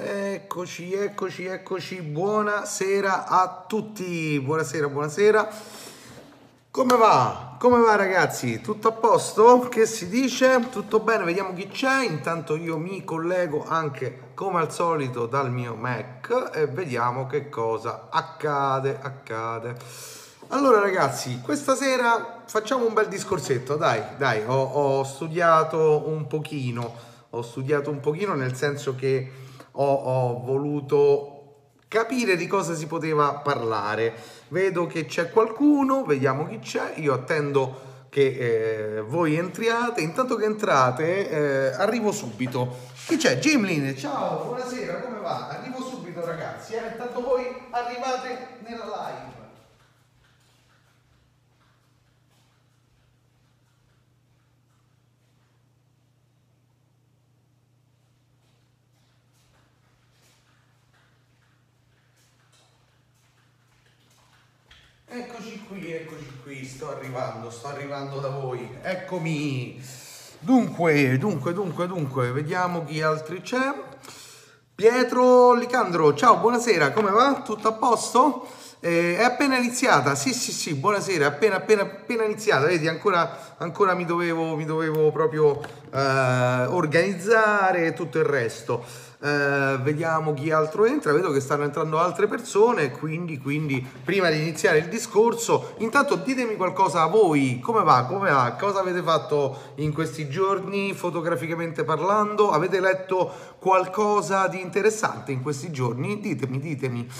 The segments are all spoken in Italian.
Eccoci, eccoci, eccoci. Buonasera a tutti. Buonasera, buonasera. Come va? Come va ragazzi? Tutto a posto? Che si dice? Tutto bene? Vediamo chi c'è. Intanto io mi collego anche come al solito dal mio Mac e vediamo che cosa accade, accade. Allora ragazzi, questa sera facciamo un bel discorsetto, dai, dai, ho, ho studiato un pochino, ho studiato un pochino nel senso che ho, ho voluto capire di cosa si poteva parlare. Vedo che c'è qualcuno, vediamo chi c'è, io attendo che eh, voi entriate, intanto che entrate eh, arrivo subito. Chi c'è? Gimlin, ciao, buonasera, come va? Arrivo subito ragazzi, eh? intanto voi arrivate nella live. Eccoci qui, eccoci qui, sto arrivando, sto arrivando da voi. Eccomi. Dunque, dunque, dunque, dunque, vediamo chi altri c'è. Pietro Licandro, ciao, buonasera, come va? Tutto a posto? Eh, è appena iniziata, sì, sì, sì, buonasera, appena, appena, appena iniziata, vedi, ancora, ancora mi, dovevo, mi dovevo proprio eh, organizzare tutto il resto. Uh, vediamo chi altro entra, vedo che stanno entrando altre persone, quindi, quindi prima di iniziare il discorso, intanto ditemi qualcosa a voi, come va, come va, cosa avete fatto in questi giorni fotograficamente parlando, avete letto qualcosa di interessante in questi giorni? Ditemi, ditemi.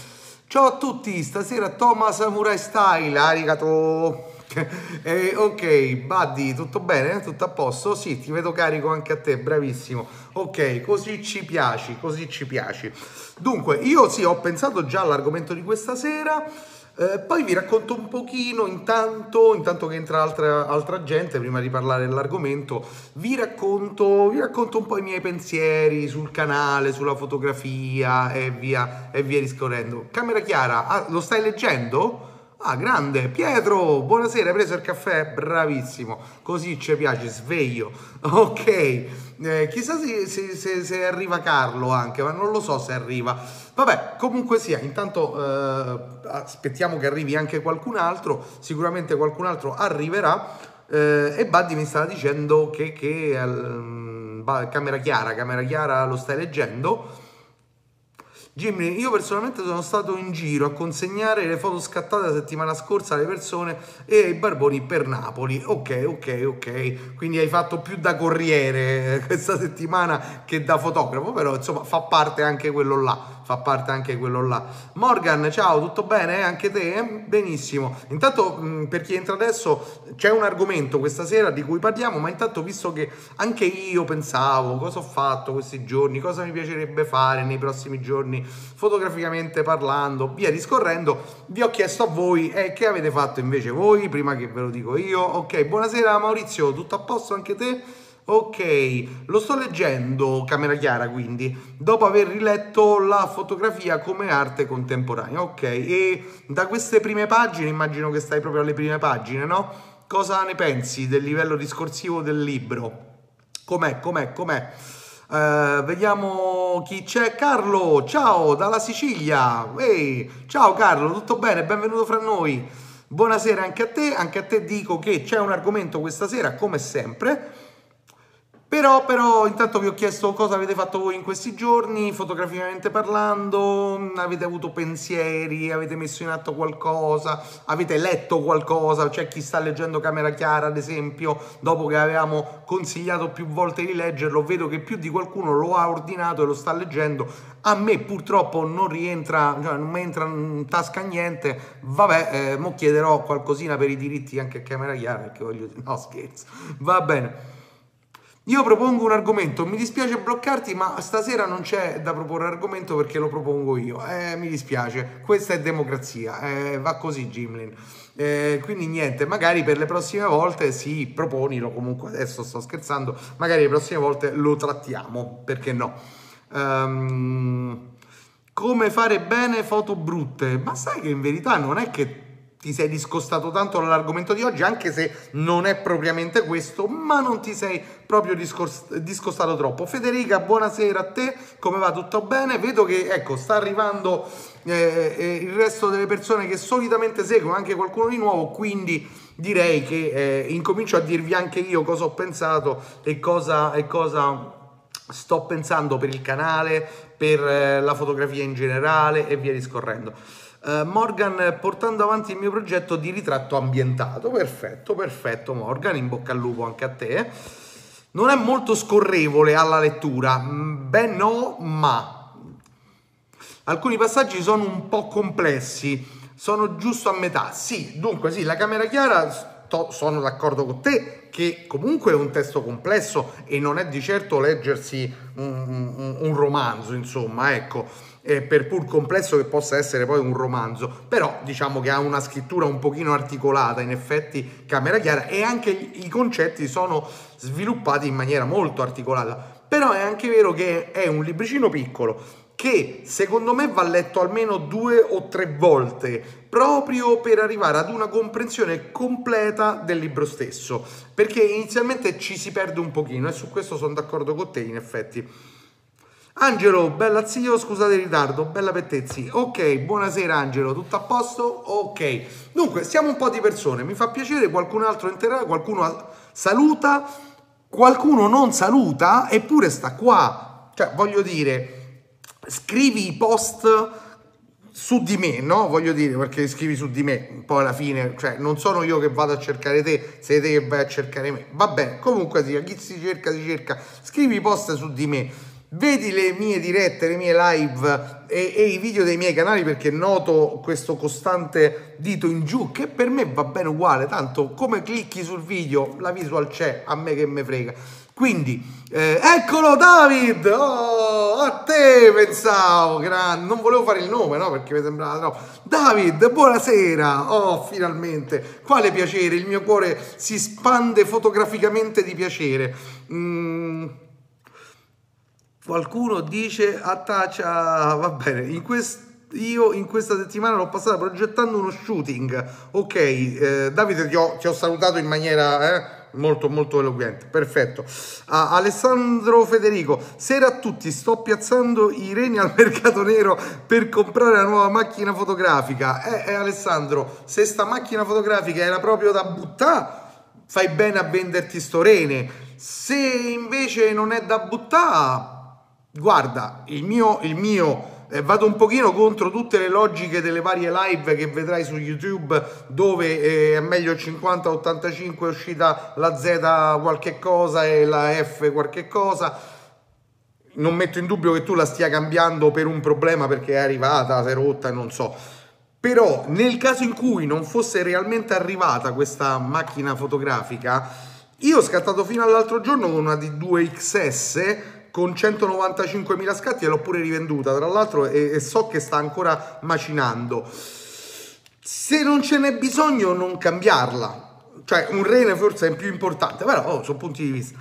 Ciao a tutti, stasera Thomas Samurai Style, arigato. eh, ok, Buddy, tutto bene? Tutto a posto? Sì, ti vedo carico anche a te, bravissimo. Ok, così ci piaci, così ci piaci. Dunque, io sì, ho pensato già all'argomento di questa sera. Eh, poi vi racconto un pochino, intanto, intanto che entra altra, altra gente, prima di parlare dell'argomento, vi racconto, vi racconto un po' i miei pensieri sul canale, sulla fotografia e via, e via discorrendo. Camera chiara, ah, lo stai leggendo? Ah, grande, Pietro, buonasera, hai preso il caffè? Bravissimo, così ci piace, sveglio. Ok, eh, chissà se, se, se, se, arriva Carlo anche, ma non lo so se arriva. Vabbè, comunque sia, intanto eh, aspettiamo che arrivi anche qualcun altro, sicuramente qualcun altro arriverà. Eh, e Buddy mi stava dicendo che, che eh, camera chiara, camera chiara lo stai leggendo. Jimmy, io personalmente sono stato in giro a consegnare le foto scattate la settimana scorsa alle persone e ai barboni per Napoli. Ok, ok, ok. Quindi hai fatto più da corriere questa settimana che da fotografo, però insomma fa parte anche quello là fa parte anche quello là. Morgan, ciao, tutto bene? Anche te? Benissimo. Intanto, per chi entra adesso, c'è un argomento questa sera di cui parliamo, ma intanto, visto che anche io pensavo cosa ho fatto questi giorni, cosa mi piacerebbe fare nei prossimi giorni, fotograficamente parlando, via discorrendo, vi ho chiesto a voi eh, che avete fatto invece voi, prima che ve lo dico io. Ok, buonasera Maurizio, tutto a posto anche te? Ok, lo sto leggendo, camera chiara quindi, dopo aver riletto la fotografia come arte contemporanea. Ok, e da queste prime pagine, immagino che stai proprio alle prime pagine, no? Cosa ne pensi del livello discorsivo del libro? Com'è, com'è, com'è? Uh, vediamo chi c'è. Carlo, ciao, dalla Sicilia. Ehi, ciao Carlo, tutto bene? Benvenuto fra noi. Buonasera anche a te, anche a te dico che c'è un argomento questa sera, come sempre però, però, intanto vi ho chiesto cosa avete fatto voi in questi giorni, fotograficamente parlando, avete avuto pensieri, avete messo in atto qualcosa, avete letto qualcosa, c'è chi sta leggendo Camera Chiara ad esempio, dopo che avevamo consigliato più volte di leggerlo, vedo che più di qualcuno lo ha ordinato e lo sta leggendo, a me purtroppo non rientra, cioè non mi entra in tasca niente, vabbè, eh, mo chiederò qualcosina per i diritti anche a Camera Chiara, perché voglio... no scherzo, va bene. Io propongo un argomento, mi dispiace bloccarti, ma stasera non c'è da proporre argomento perché lo propongo io. Eh, mi dispiace, questa è democrazia, eh, va così Gimlin. Eh, quindi niente, magari per le prossime volte sì, proponilo comunque, adesso sto scherzando, magari le prossime volte lo trattiamo, perché no? Um, come fare bene foto brutte? Ma sai che in verità non è che ti sei discostato tanto dall'argomento di oggi, anche se non è propriamente questo, ma non ti sei proprio discostato troppo. Federica, buonasera a te, come va? Tutto bene? Vedo che ecco, sta arrivando eh, eh, il resto delle persone che solitamente seguono, anche qualcuno di nuovo, quindi direi che eh, incomincio a dirvi anche io cosa ho pensato e cosa, e cosa sto pensando per il canale, per eh, la fotografia in generale e via discorrendo. Uh, Morgan portando avanti il mio progetto di ritratto ambientato. Perfetto, perfetto Morgan, in bocca al lupo anche a te. Non è molto scorrevole alla lettura, mm, beh no, ma alcuni passaggi sono un po' complessi, sono giusto a metà. Sì, dunque sì, la camera chiara to, sono d'accordo con te che comunque è un testo complesso e non è di certo leggersi un, un, un romanzo, insomma, ecco, eh, per pur complesso che possa essere poi un romanzo, però diciamo che ha una scrittura un pochino articolata, in effetti camera chiara e anche i concetti sono sviluppati in maniera molto articolata. Però è anche vero che è un libricino piccolo che secondo me va letto almeno due o tre volte proprio per arrivare ad una comprensione completa del libro stesso perché inizialmente ci si perde un pochino e su questo sono d'accordo con te in effetti Angelo, bella zio, scusate il ritardo, bella Pettezzi. Ok, buonasera Angelo, tutto a posto? Ok. Dunque, siamo un po' di persone, mi fa piacere, qualcun altro entrerà, qualcuno saluta, qualcuno non saluta, eppure sta qua. Cioè, voglio dire, scrivi i post su di me, no? Voglio dire, perché scrivi su di me, poi alla fine, cioè, non sono io che vado a cercare te, sei te che vai a cercare me. Va bene, comunque sia, chi si cerca, si cerca. Scrivi i post su di me. Vedi le mie dirette, le mie live e, e, i video dei miei canali perché noto questo costante dito in giù che per me va bene uguale, tanto come clicchi sul video la visual c'è, a me che me frega. Quindi, eh, eccolo David! Oh, a te pensavo, grande. Non volevo fare il nome, no? Perché mi sembrava troppo. David, buonasera! Oh, finalmente! Quale piacere! Il mio cuore si spande fotograficamente di piacere. Mm. Qualcuno dice attaccia, va bene, in questo io in questa settimana l'ho passata progettando uno shooting. Ok, eh, Davide ti ho, ti ho, salutato in maniera eh, molto molto eloquente, perfetto. Ah, Alessandro Federico, sera a tutti, sto piazzando i reni al mercato nero per comprare la nuova macchina fotografica. Eh, eh Alessandro, se sta macchina fotografica era proprio da buttare, fai bene a venderti sto rene. Se invece non è da buttare, guarda, il mio, il mio eh, vado un pochino contro tutte le logiche delle varie live che vedrai su YouTube dove eh, è meglio il 50-85 è uscita la Z qualche cosa e la F qualche cosa. Non metto in dubbio che tu la stia cambiando per un problema perché è arrivata, si è rotta non so. Però nel caso in cui non fosse realmente arrivata questa macchina fotografica io ho scattato fino all'altro giorno con una D2XS con 195.000 scatti e l'ho pure rivenduta tra l'altro e, e, so che sta ancora macinando. Se non ce n'è bisogno non cambiarla. Cioè un rene forse è più importante però oh, sono punti di vista.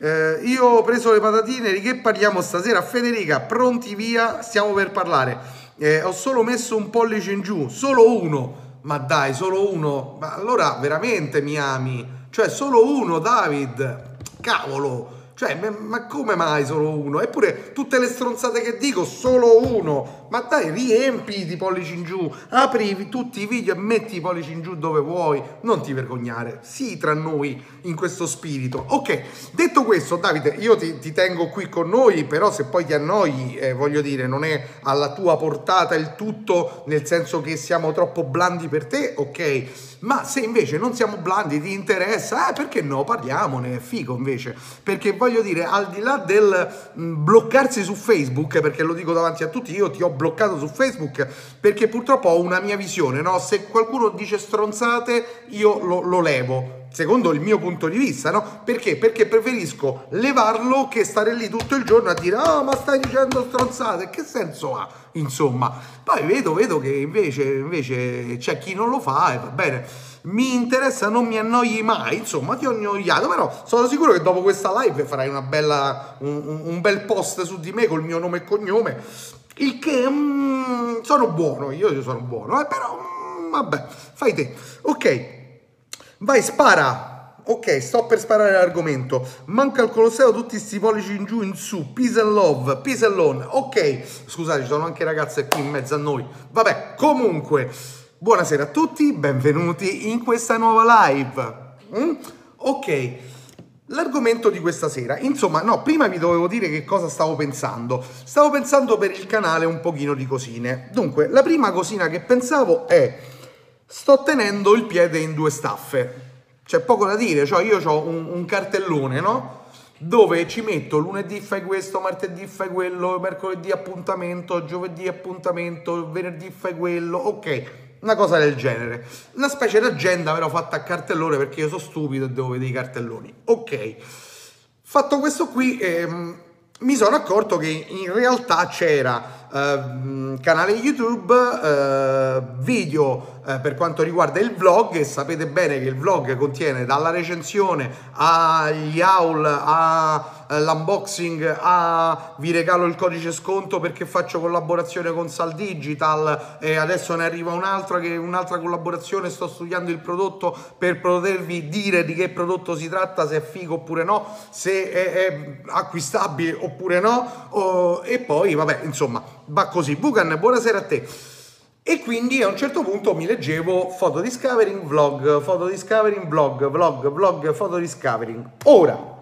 Eh, io ho preso le patatine di che parliamo stasera? Federica pronti via stiamo per parlare. Eh, ho solo messo un pollice in giù solo uno. Ma dai solo uno? Ma allora veramente mi ami? Cioè solo uno David? Cavolo cioè, ma come mai solo uno? Eppure tutte le stronzate che dico, solo uno. Ma dai, riempi di pollici in giù, apri tutti i video e metti i pollici in giù dove vuoi. Non ti vergognare. Sii tra noi in questo spirito. Ok, detto questo, Davide, io ti, ti tengo qui con noi, però se poi ti annoi, eh, voglio dire, non è alla tua portata il tutto, nel senso che siamo troppo blandi per te, ok? Ma se invece non siamo blandi, ti interessa, eh, perché no? Parliamone, è figo invece. Perché voglio dire, al di là del mm, bloccarsi su Facebook, perché lo dico davanti a tutti, io ti ho bloccato su Facebook perché purtroppo ho una mia visione, no? Se qualcuno dice stronzate, io lo, lo levo secondo il mio punto di vista, no? Perché? Perché preferisco levarlo che stare lì tutto il giorno a dire "Ah, oh, ma stai dicendo stronzate". Che senso ha? Insomma, poi vedo, vedo che invece, invece c'è chi non lo fa e va bene. Mi interessa, non mi annoi mai, insomma, ti ho annoiato, però sono sicuro che dopo questa live farai una bella, un, un bel post su di me col mio nome e cognome, il che mm, sono buono, io, io sono buono, eh, però mm, vabbè, fai te. Ok, vai, spara. Ok, sto per sparare l'argomento. Manca il Colosseo, tutti sti pollici in giù, in su. Peace and love, peace and alone. Ok, scusate, ci sono anche ragazze qui in mezzo a noi. Vabbè, comunque, buonasera a tutti, benvenuti in questa nuova live. Mm? Ok, l'argomento di questa sera. Insomma, no, prima vi dovevo dire che cosa stavo pensando. Stavo pensando per il canale un pochino di cosine. Dunque, la prima cosina che pensavo è... Sto tenendo il piede in due staffe c'è poco da dire, cioè io ho un, un cartellone, no? Dove ci metto lunedì fai questo, martedì fai quello, mercoledì appuntamento, giovedì appuntamento, venerdì fai quello, ok, una cosa del genere. Una specie di agenda però fatta a cartellone perché io sono stupido e devo vedere i cartelloni. Ok, fatto questo qui ehm, mi sono accorto che in realtà c'era Uh, canale YouTube, uh, video uh, per quanto riguarda il vlog e sapete bene che il vlog contiene dalla recensione agli haul all'unboxing a vi regalo il codice sconto perché faccio collaborazione con Sal Digital e adesso ne arriva un'altra che un'altra collaborazione sto studiando il prodotto per potervi dire di che prodotto si tratta se è figo oppure no se è, è acquistabile oppure no oh, e poi vabbè insomma va così. Bugan, buonasera a te. E quindi a un certo punto mi leggevo foto discovering, vlog, foto discovering, vlog, vlog, vlog, foto discovering. Ora,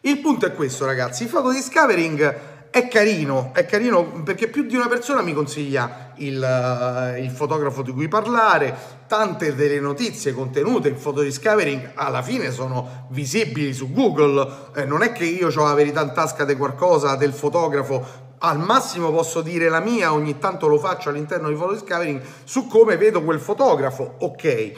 il punto è questo ragazzi, il foto discovering è carino, è carino perché più di una persona mi consiglia il, uh, il, fotografo di cui parlare, tante delle notizie contenute in foto discovering alla fine sono visibili su Google, eh, non è che io ho la verità in tasca di qualcosa del fotografo al massimo posso dire la mia, ogni tanto lo faccio all'interno di Photo Discovering su come vedo quel fotografo, ok.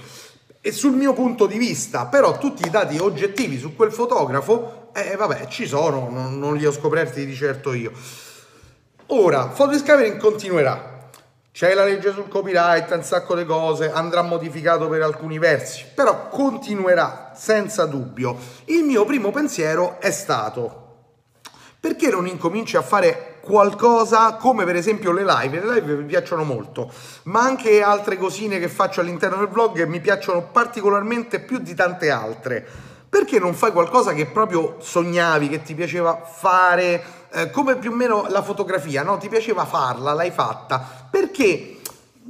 E sul mio punto di vista, però tutti i dati oggettivi su quel fotografo, eh vabbè, ci sono, non, non li ho scoperti di certo io. Ora, Photo Discovering continuerà. C'è la legge sul copyright, un sacco di cose, andrà modificato per alcuni versi, però continuerà senza dubbio. Il mio primo pensiero è stato perché non incominci a fare qualcosa come per esempio le live? Le live mi piacciono molto, ma anche altre cosine che faccio all'interno del vlog mi piacciono particolarmente più di tante altre. Perché non fai qualcosa che proprio sognavi, che ti piaceva fare, eh, come più o meno la fotografia, no? Ti piaceva farla, l'hai fatta. Perché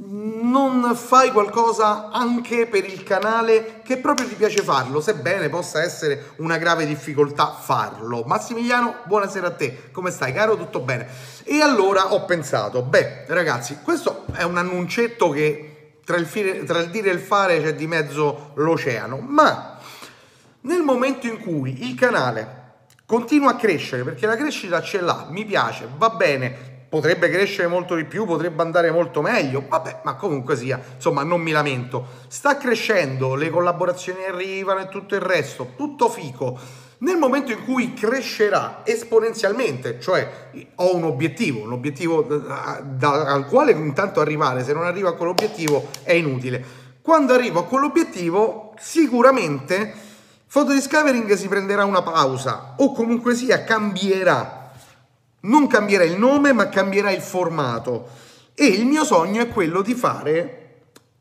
non fai qualcosa anche per il canale che proprio ti piace farlo, sebbene possa essere una grave difficoltà farlo. Massimiliano, buonasera a te, come stai caro? Tutto bene? E allora ho pensato, beh ragazzi, questo è un annuncetto che tra il, fine, tra il dire e il fare c'è di mezzo l'oceano, ma nel momento in cui il canale continua a crescere, perché la crescita ce l'ha, mi piace, va bene, potrebbe crescere molto di più, potrebbe andare molto meglio, vabbè, ma comunque sia, insomma, non mi lamento. Sta crescendo, le collaborazioni arrivano e tutto il resto, tutto fico. Nel momento in cui crescerà esponenzialmente, cioè ho un obiettivo, un obiettivo da, da, al quale intanto arrivare, se non arrivo a quell'obiettivo è inutile. Quando arrivo a quell'obiettivo, sicuramente Photodiscovering si prenderà una pausa o comunque sia cambierà non cambierà il nome, ma cambierà il formato. E il mio sogno è quello di fare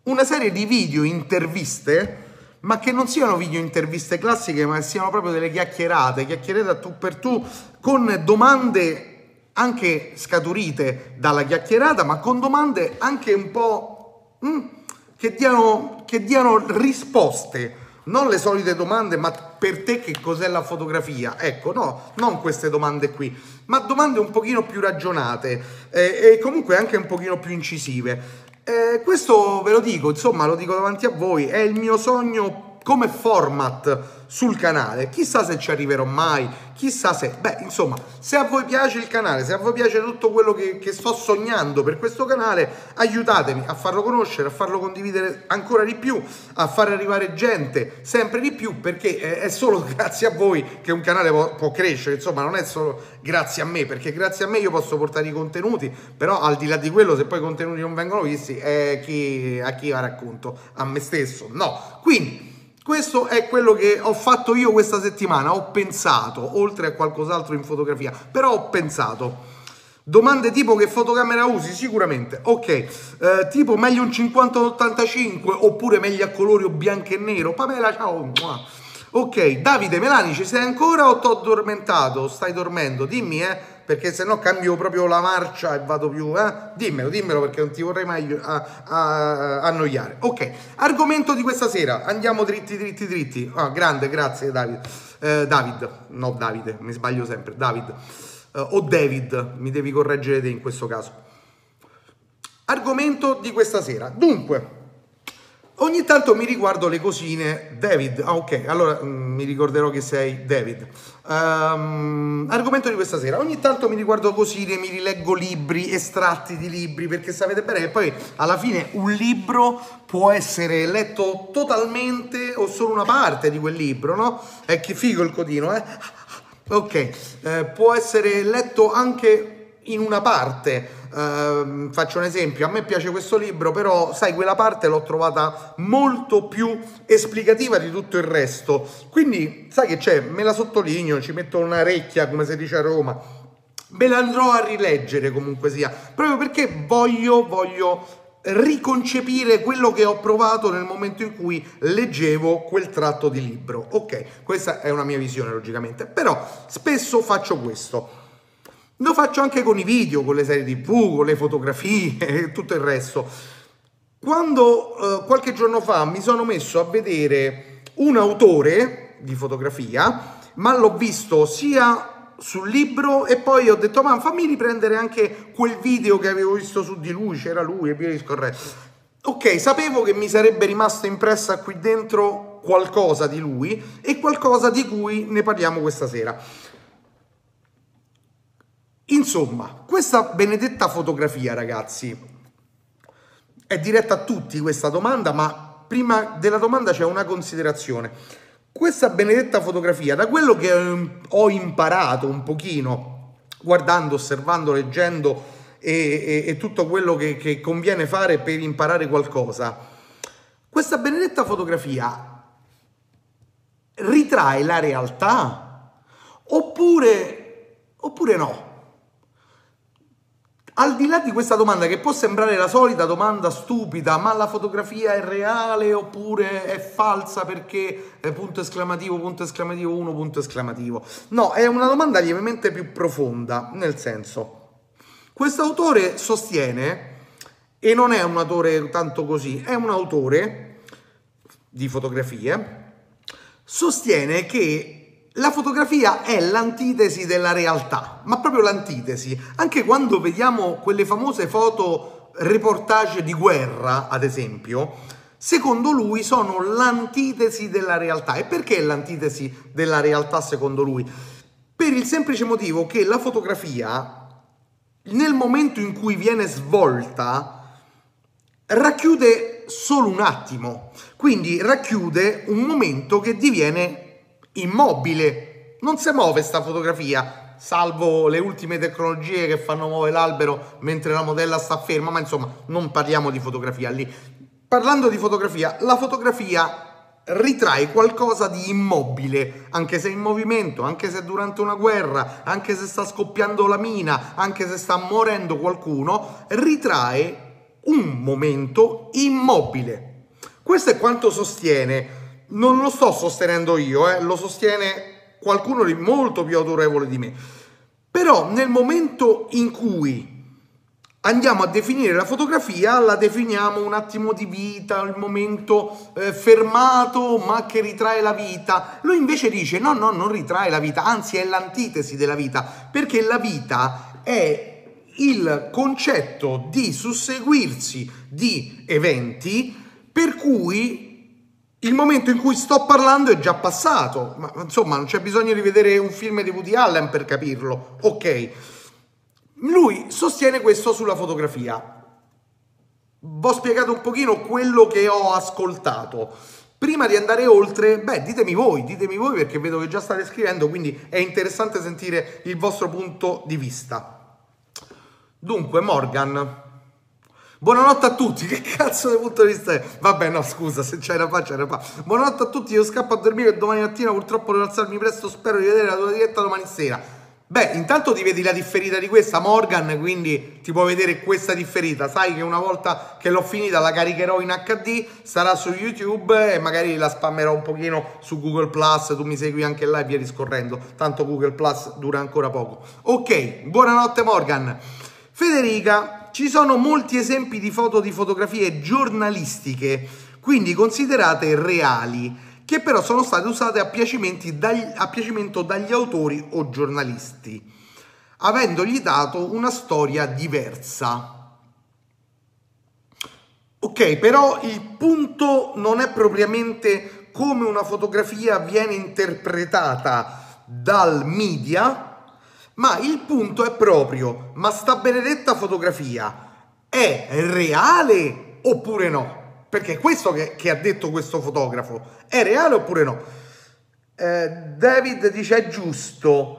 una serie di video interviste, ma che non siano video interviste classiche, ma siano proprio delle chiacchierate, chiacchierate a tu per tu, con domande anche scaturite dalla chiacchierata, ma con domande anche un po' mm, che, diano, che diano risposte non le solite domande, ma per te che cos'è la fotografia? Ecco, no, non queste domande qui, ma domande un pochino più ragionate eh, e comunque anche un pochino più incisive. Eh, questo ve lo dico, insomma, lo dico davanti a voi, è il mio sogno come format sul canale. Chissà se ci arriverò mai, chissà se... Beh, insomma, se a voi piace il canale, se a voi piace tutto quello che, che sto sognando per questo canale, aiutatemi a farlo conoscere, a farlo condividere ancora di più, a far arrivare gente sempre di più, perché è solo grazie a voi che un canale può, può crescere, insomma, non è solo grazie a me, perché grazie a me io posso portare i contenuti, però al di là di quello, se poi i contenuti non vengono visti, è chi, a chi va racconto? A me stesso? No. Quindi questo è quello che ho fatto io questa settimana, ho pensato, oltre a qualcos'altro in fotografia, però ho pensato, Domande tipo che fotocamera usi? Sicuramente. Ok, eh, tipo meglio un 50-85 oppure meglio a colori o bianco e nero? Pamela, ciao. Ok, Davide Melani, ci sei ancora o t'ho addormentato? Stai dormendo? Dimmi, eh, perché se no cambio proprio la marcia e vado più, eh? Dimmelo, dimmelo perché non ti vorrei mai a, a, annoiare. Ok, argomento di questa sera, andiamo dritti, dritti, dritti. Ah, grande, grazie Davide. Eh, David, no Davide, mi sbaglio sempre, David uh, o David, mi devi correggere te in questo caso. Argomento di questa sera. Dunque, ogni tanto mi riguardo le cosine. David, ah, ok, allora mm, mi ricorderò che sei David. Um, argomento di questa sera. Ogni tanto mi riguardo cosine, mi rileggo libri, estratti di libri, perché sapete bene che poi alla fine un libro può essere letto totalmente o solo una parte di quel libro, no? E che figo il codino, eh? Ok, eh, può essere letto anche in una parte. Uh, faccio un esempio, a me piace questo libro, però sai, quella parte l'ho trovata molto più esplicativa di tutto il resto. Quindi, sai che c'è, me la sottolineo, ci metto una recchia, come si dice a Roma. Me la andrò a rileggere comunque sia, proprio perché voglio, voglio riconcepire quello che ho provato nel momento in cui leggevo quel tratto di libro. Ok, questa è una mia visione logicamente, però spesso faccio questo. Lo faccio anche con i video, con le serie tv, con le fotografie e tutto il resto. Quando eh, qualche giorno fa mi sono messo a vedere un autore di fotografia, ma l'ho visto sia sul libro e poi ho detto ma fammi riprendere anche quel video che avevo visto su di lui, c'era lui e via discorrendo. Ok, sapevo che mi sarebbe rimasta impressa qui dentro qualcosa di lui e qualcosa di cui ne parliamo questa sera. Insomma, questa benedetta fotografia, ragazzi, è diretta a tutti questa domanda, ma prima della domanda c'è una considerazione questa benedetta fotografia, da quello che ho imparato un pochino, guardando, osservando, leggendo e, e, e tutto quello che, che conviene fare per imparare qualcosa, questa benedetta fotografia ritrae la realtà oppure, oppure no? Al di là di questa domanda, che può sembrare la solita domanda stupida, ma la fotografia è reale oppure è falsa perché è punto esclamativo, punto esclamativo, uno punto esclamativo? No, è una domanda lievemente più profonda, nel senso, questo autore sostiene, e non è un autore tanto così, è un autore di fotografie, sostiene che la fotografia è l'antitesi della realtà, ma proprio l'antitesi. Anche quando vediamo quelle famose foto reportage di guerra, ad esempio, secondo lui sono l'antitesi della realtà. E perché l'antitesi della realtà secondo lui? Per il semplice motivo che la fotografia, nel momento in cui viene svolta, racchiude solo un attimo. Quindi racchiude un momento che diviene immobile, non si muove sta fotografia, salvo le ultime tecnologie che fanno muovere l'albero mentre la modella sta ferma, ma insomma non parliamo di fotografia lì. Parlando di fotografia, la fotografia ritrae qualcosa di immobile, anche se in movimento, anche se durante una guerra, anche se sta scoppiando la mina, anche se sta morendo qualcuno, ritrae un momento immobile. Questo è quanto sostiene non lo sto sostenendo io, eh, lo sostiene qualcuno di molto più autorevole di me. Però nel momento in cui andiamo a definire la fotografia, la definiamo un attimo di vita, il momento eh, fermato ma che ritrae la vita. Lui invece dice no, no, non ritrae la vita, anzi è l'antitesi della vita, perché la vita è il concetto di susseguirsi di eventi per cui il momento in cui sto parlando è già passato, ma insomma non c'è bisogno di vedere un film di Woody Allen per capirlo, ok. Lui sostiene questo sulla fotografia. Vi ho spiegato un pochino quello che ho ascoltato. Prima di andare oltre, beh, ditemi voi, ditemi voi perché vedo che già state scrivendo, quindi è interessante sentire il vostro punto di vista. Dunque, Morgan, Buonanotte a tutti, che cazzo di punto di vista è? Vabbè, no, scusa, se c'è da fa, c'è da fa. Buonanotte a tutti, io scappo a dormire domani mattina purtroppo devo alzarmi presto, spero di vedere la tua diretta domani sera. Beh, intanto ti vedi la differita di questa Morgan, quindi ti puoi vedere questa differita. Sai che una volta che l'ho finita la caricherò in HD, sarà su YouTube e magari la spammerò un pochino su Google Plus. Tu mi segui anche là e via discorrendo. Tanto Google Plus dura ancora poco. Ok, buonanotte Morgan. Federica, ci sono molti esempi di foto di fotografie giornalistiche, quindi considerate reali che però sono state usate a, dagli, a piacimento dagli autori o giornalisti, avendogli dato una storia diversa. Ok, però il punto non è propriamente come una fotografia viene interpretata dal media, ma il punto è proprio, ma sta benedetta fotografia è reale oppure no? Perché è questo che, che ha detto questo fotografo. È reale oppure no? Eh, David dice è giusto.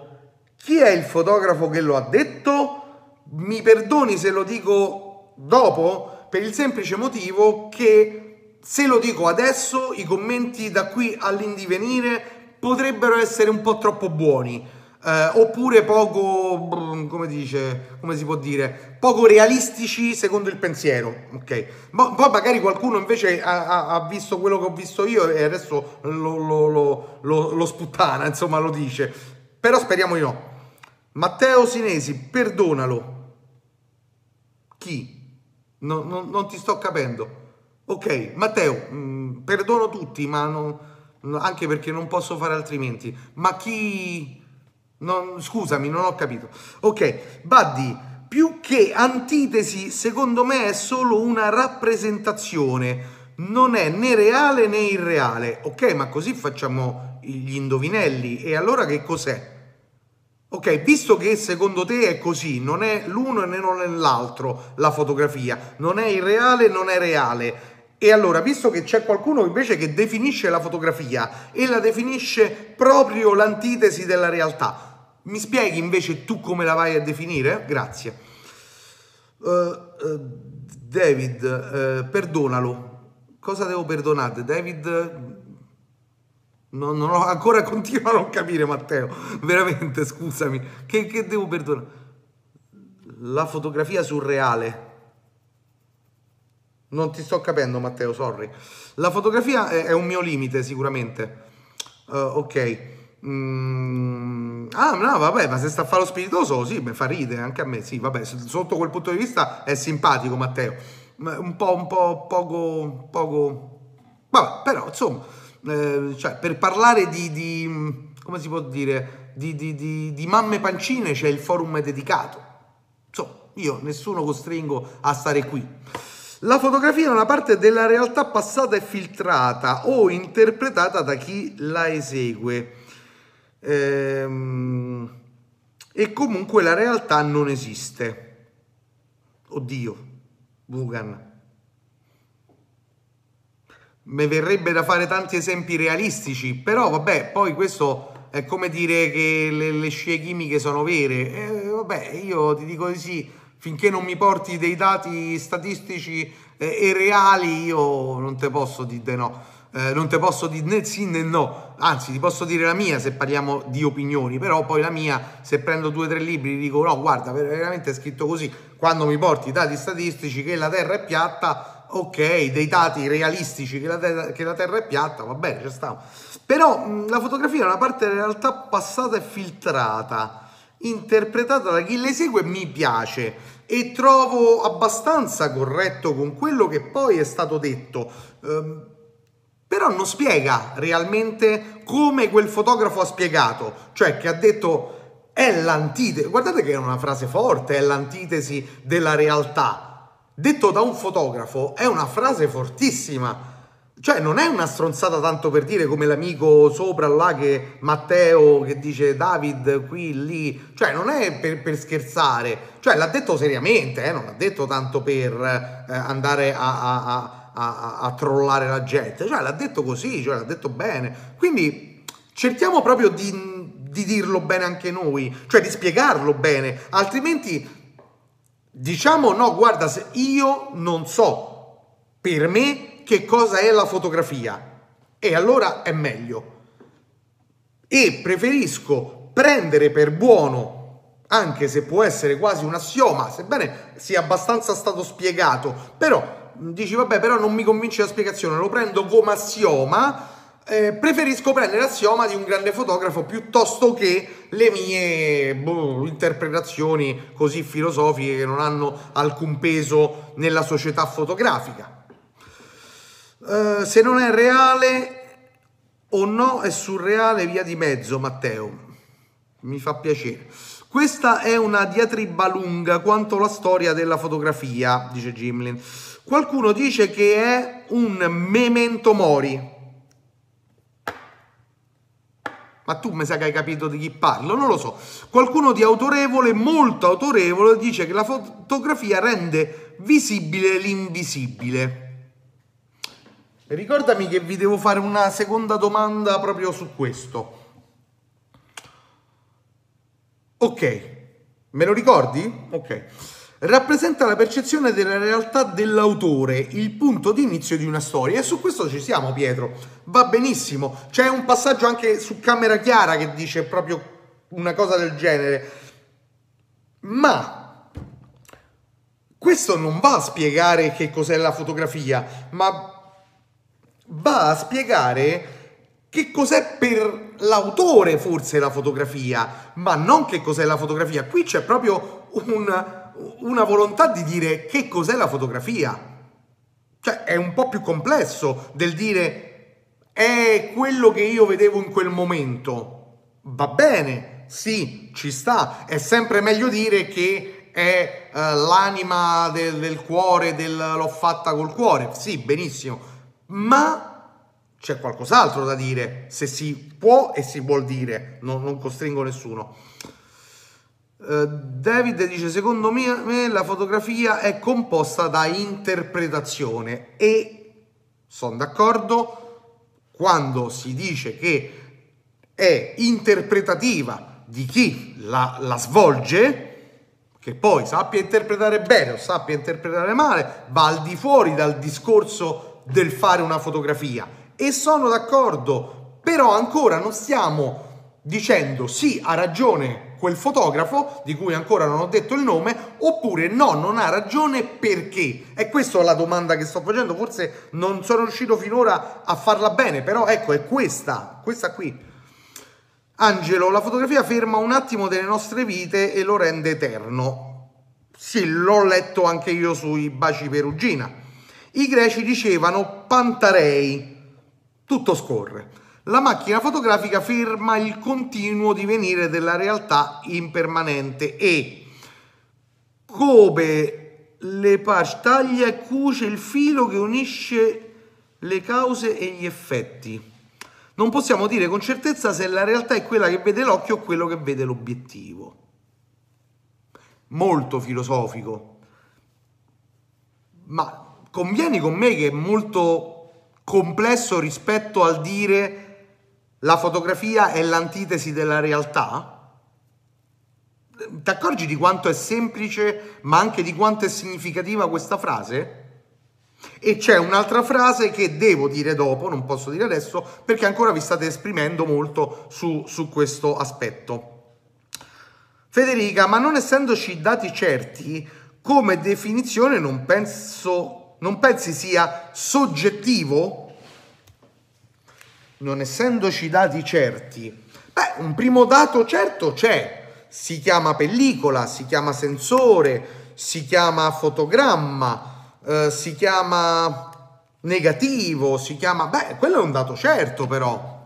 Chi è il fotografo che lo ha detto? Mi perdoni se lo dico dopo, per il semplice motivo che se lo dico adesso i commenti da qui all'indivenire potrebbero essere un po' troppo buoni eh, oppure poco, come dice, come si può dire, poco realistici secondo il pensiero, ok? Ma, poi magari qualcuno invece ha, ha, visto quello che ho visto io e adesso lo, lo, lo, lo, sputtana, insomma lo dice, però speriamo di no. Matteo Sinesi, perdonalo. Chi? No, no, non ti sto capendo. Ok, Matteo, mh, mm, perdono tutti, ma non, anche perché non posso fare altrimenti. Ma chi, non, scusami, non ho capito. Ok, Buddy, più che antitesi, secondo me è solo una rappresentazione. Non è né reale né irreale. Ok, ma così facciamo gli indovinelli. E allora che cos'è? Ok, visto che secondo te è così, non è l'uno né non è l'altro la fotografia, non è irreale, non è reale. E allora, visto che c'è qualcuno invece che definisce la fotografia e la definisce proprio l'antitesi della realtà, mi spieghi invece tu come la vai a definire? Grazie. Uh, uh, David, uh, perdonalo. Cosa devo perdonare? David, non, non ho, ancora continuo a non capire Matteo, veramente scusami. Che, che devo perdonare? La fotografia surreale. Non ti sto capendo Matteo, sorry. La fotografia è, è un mio limite sicuramente. ok. Mm, ah, no, vabbè, ma se sta a fare lo spiritoso, sì, mi fa ridere anche a me. Sì, vabbè, sotto quel punto di vista è simpatico, Matteo. Un po', un po' poco, poco. Vabbè, però, insomma, eh, cioè, per parlare di, di, come si può dire, di, di, di mamme pancine c'è il forum dedicato. Insomma, io nessuno costringo a stare qui. La fotografia è una parte della realtà passata e filtrata o interpretata da chi la esegue. Ehm, e comunque la realtà non esiste. Oddio, Vugan. Mi verrebbe da fare tanti esempi realistici, però vabbè, poi questo è come dire che le, le scie chimiche sono vere. Eh, vabbè, io ti dico di sì, finché non mi porti dei dati statistici eh, e reali, io non te posso dire no eh, non ti posso dire né sì né no, anzi ti posso dire la mia se parliamo di opinioni, però poi la mia se prendo due o tre libri dico no guarda veramente è scritto così, quando mi porti i dati statistici che la Terra è piatta, ok, dei dati realistici che la, terra, che la terra è piatta, va bene, ci stiamo. Però mh, la fotografia è una parte della realtà passata e filtrata, interpretata da chi le segue mi piace e trovo abbastanza corretto con quello che poi è stato detto. Um, però non spiega realmente come quel fotografo ha spiegato, cioè che ha detto è l'antitesi, guardate che è una frase forte, è l'antitesi della realtà. Detto da un fotografo è una frase fortissima. Cioè non è una stronzata tanto per dire come l'amico sopra là che Matteo che dice David qui, lì, cioè non è per, per scherzare, cioè l'ha detto seriamente, eh? non l'ha detto tanto per eh, andare a, a, a a, a, trollare la gente, cioè l'ha detto così, cioè l'ha detto bene. Quindi cerchiamo proprio di, di dirlo bene anche noi, cioè di spiegarlo bene, altrimenti diciamo no, guarda, se io non so per me che cosa è la fotografia e allora è meglio. E preferisco prendere per buono anche se può essere quasi un assioma, sebbene sia abbastanza stato spiegato, però dici vabbè, però non mi convince la spiegazione, lo prendo come assioma, eh, preferisco prendere l'assioma di un grande fotografo piuttosto che le mie boh, interpretazioni così filosofiche che non hanno alcun peso nella società fotografica. Eh, se non è reale o no, è surreale via di mezzo, Matteo. Mi fa piacere. Questa è una diatriba lunga quanto la storia della fotografia, dice Gimlin. Qualcuno dice che è un memento mori. Ma tu mi sa che hai capito di chi parlo? Non lo so. Qualcuno di autorevole, molto autorevole, dice che la fotografia rende visibile l'invisibile. Ricordami che vi devo fare una seconda domanda proprio su questo. Ok, me lo ricordi? Ok. Rappresenta la percezione della realtà dell'autore, il punto di inizio di una storia. E su questo ci siamo, Pietro. Va benissimo. C'è un passaggio anche su Camera Chiara che dice proprio una cosa del genere. Ma questo non va a spiegare che cos'è la fotografia, ma va a spiegare che cos'è per l'autore forse la fotografia, ma non che cos'è la fotografia. Qui c'è proprio una, una volontà di dire che cos'è la fotografia. Cioè è un po' più complesso del dire è quello che io vedevo in quel momento. Va bene, sì, ci sta. È sempre meglio dire che è uh, l'anima del, del cuore, del, l'ho fatta col cuore. Sì, benissimo. Ma c'è qualcos'altro da dire, se si può e si vuol dire, non, non costringo nessuno. Uh, David dice, secondo me la fotografia è composta da interpretazione e sono d'accordo quando si dice che è interpretativa di chi la, la svolge, che poi sappia interpretare bene o sappia interpretare male, va al di fuori dal discorso del fare una fotografia e sono d'accordo, però ancora non stiamo dicendo sì, ha ragione quel fotografo di cui ancora non ho detto il nome, oppure no, non ha ragione perché? E questa è la domanda che sto facendo, forse non sono riuscito finora a farla bene, però ecco, è questa, questa qui. Angelo, la fotografia ferma un attimo delle nostre vite e lo rende eterno. Sì, l'ho letto anche io sui baci perugina. I greci dicevano pantarei, tutto scorre. La macchina fotografica ferma il continuo divenire della realtà impermanente e come le parti taglia e cuce il filo che unisce le cause e gli effetti. Non possiamo dire con certezza se la realtà è quella che vede l'occhio o quello che vede l'obiettivo. Molto filosofico. Ma convieni con me che è molto complesso rispetto al dire la fotografia è l'antitesi della realtà? Ti accorgi di quanto è semplice, ma anche di quanto è significativa questa frase? E c'è un'altra frase che devo dire dopo, non posso dire adesso, perché ancora vi state esprimendo molto su, su questo aspetto. Federica, ma non essendoci dati certi, come definizione non penso non pensi sia soggettivo? Non essendoci dati certi. Beh, un primo dato certo c'è, si chiama pellicola, si chiama sensore, si chiama fotogramma, eh, si chiama negativo, si chiama... Beh, quello è un dato certo però.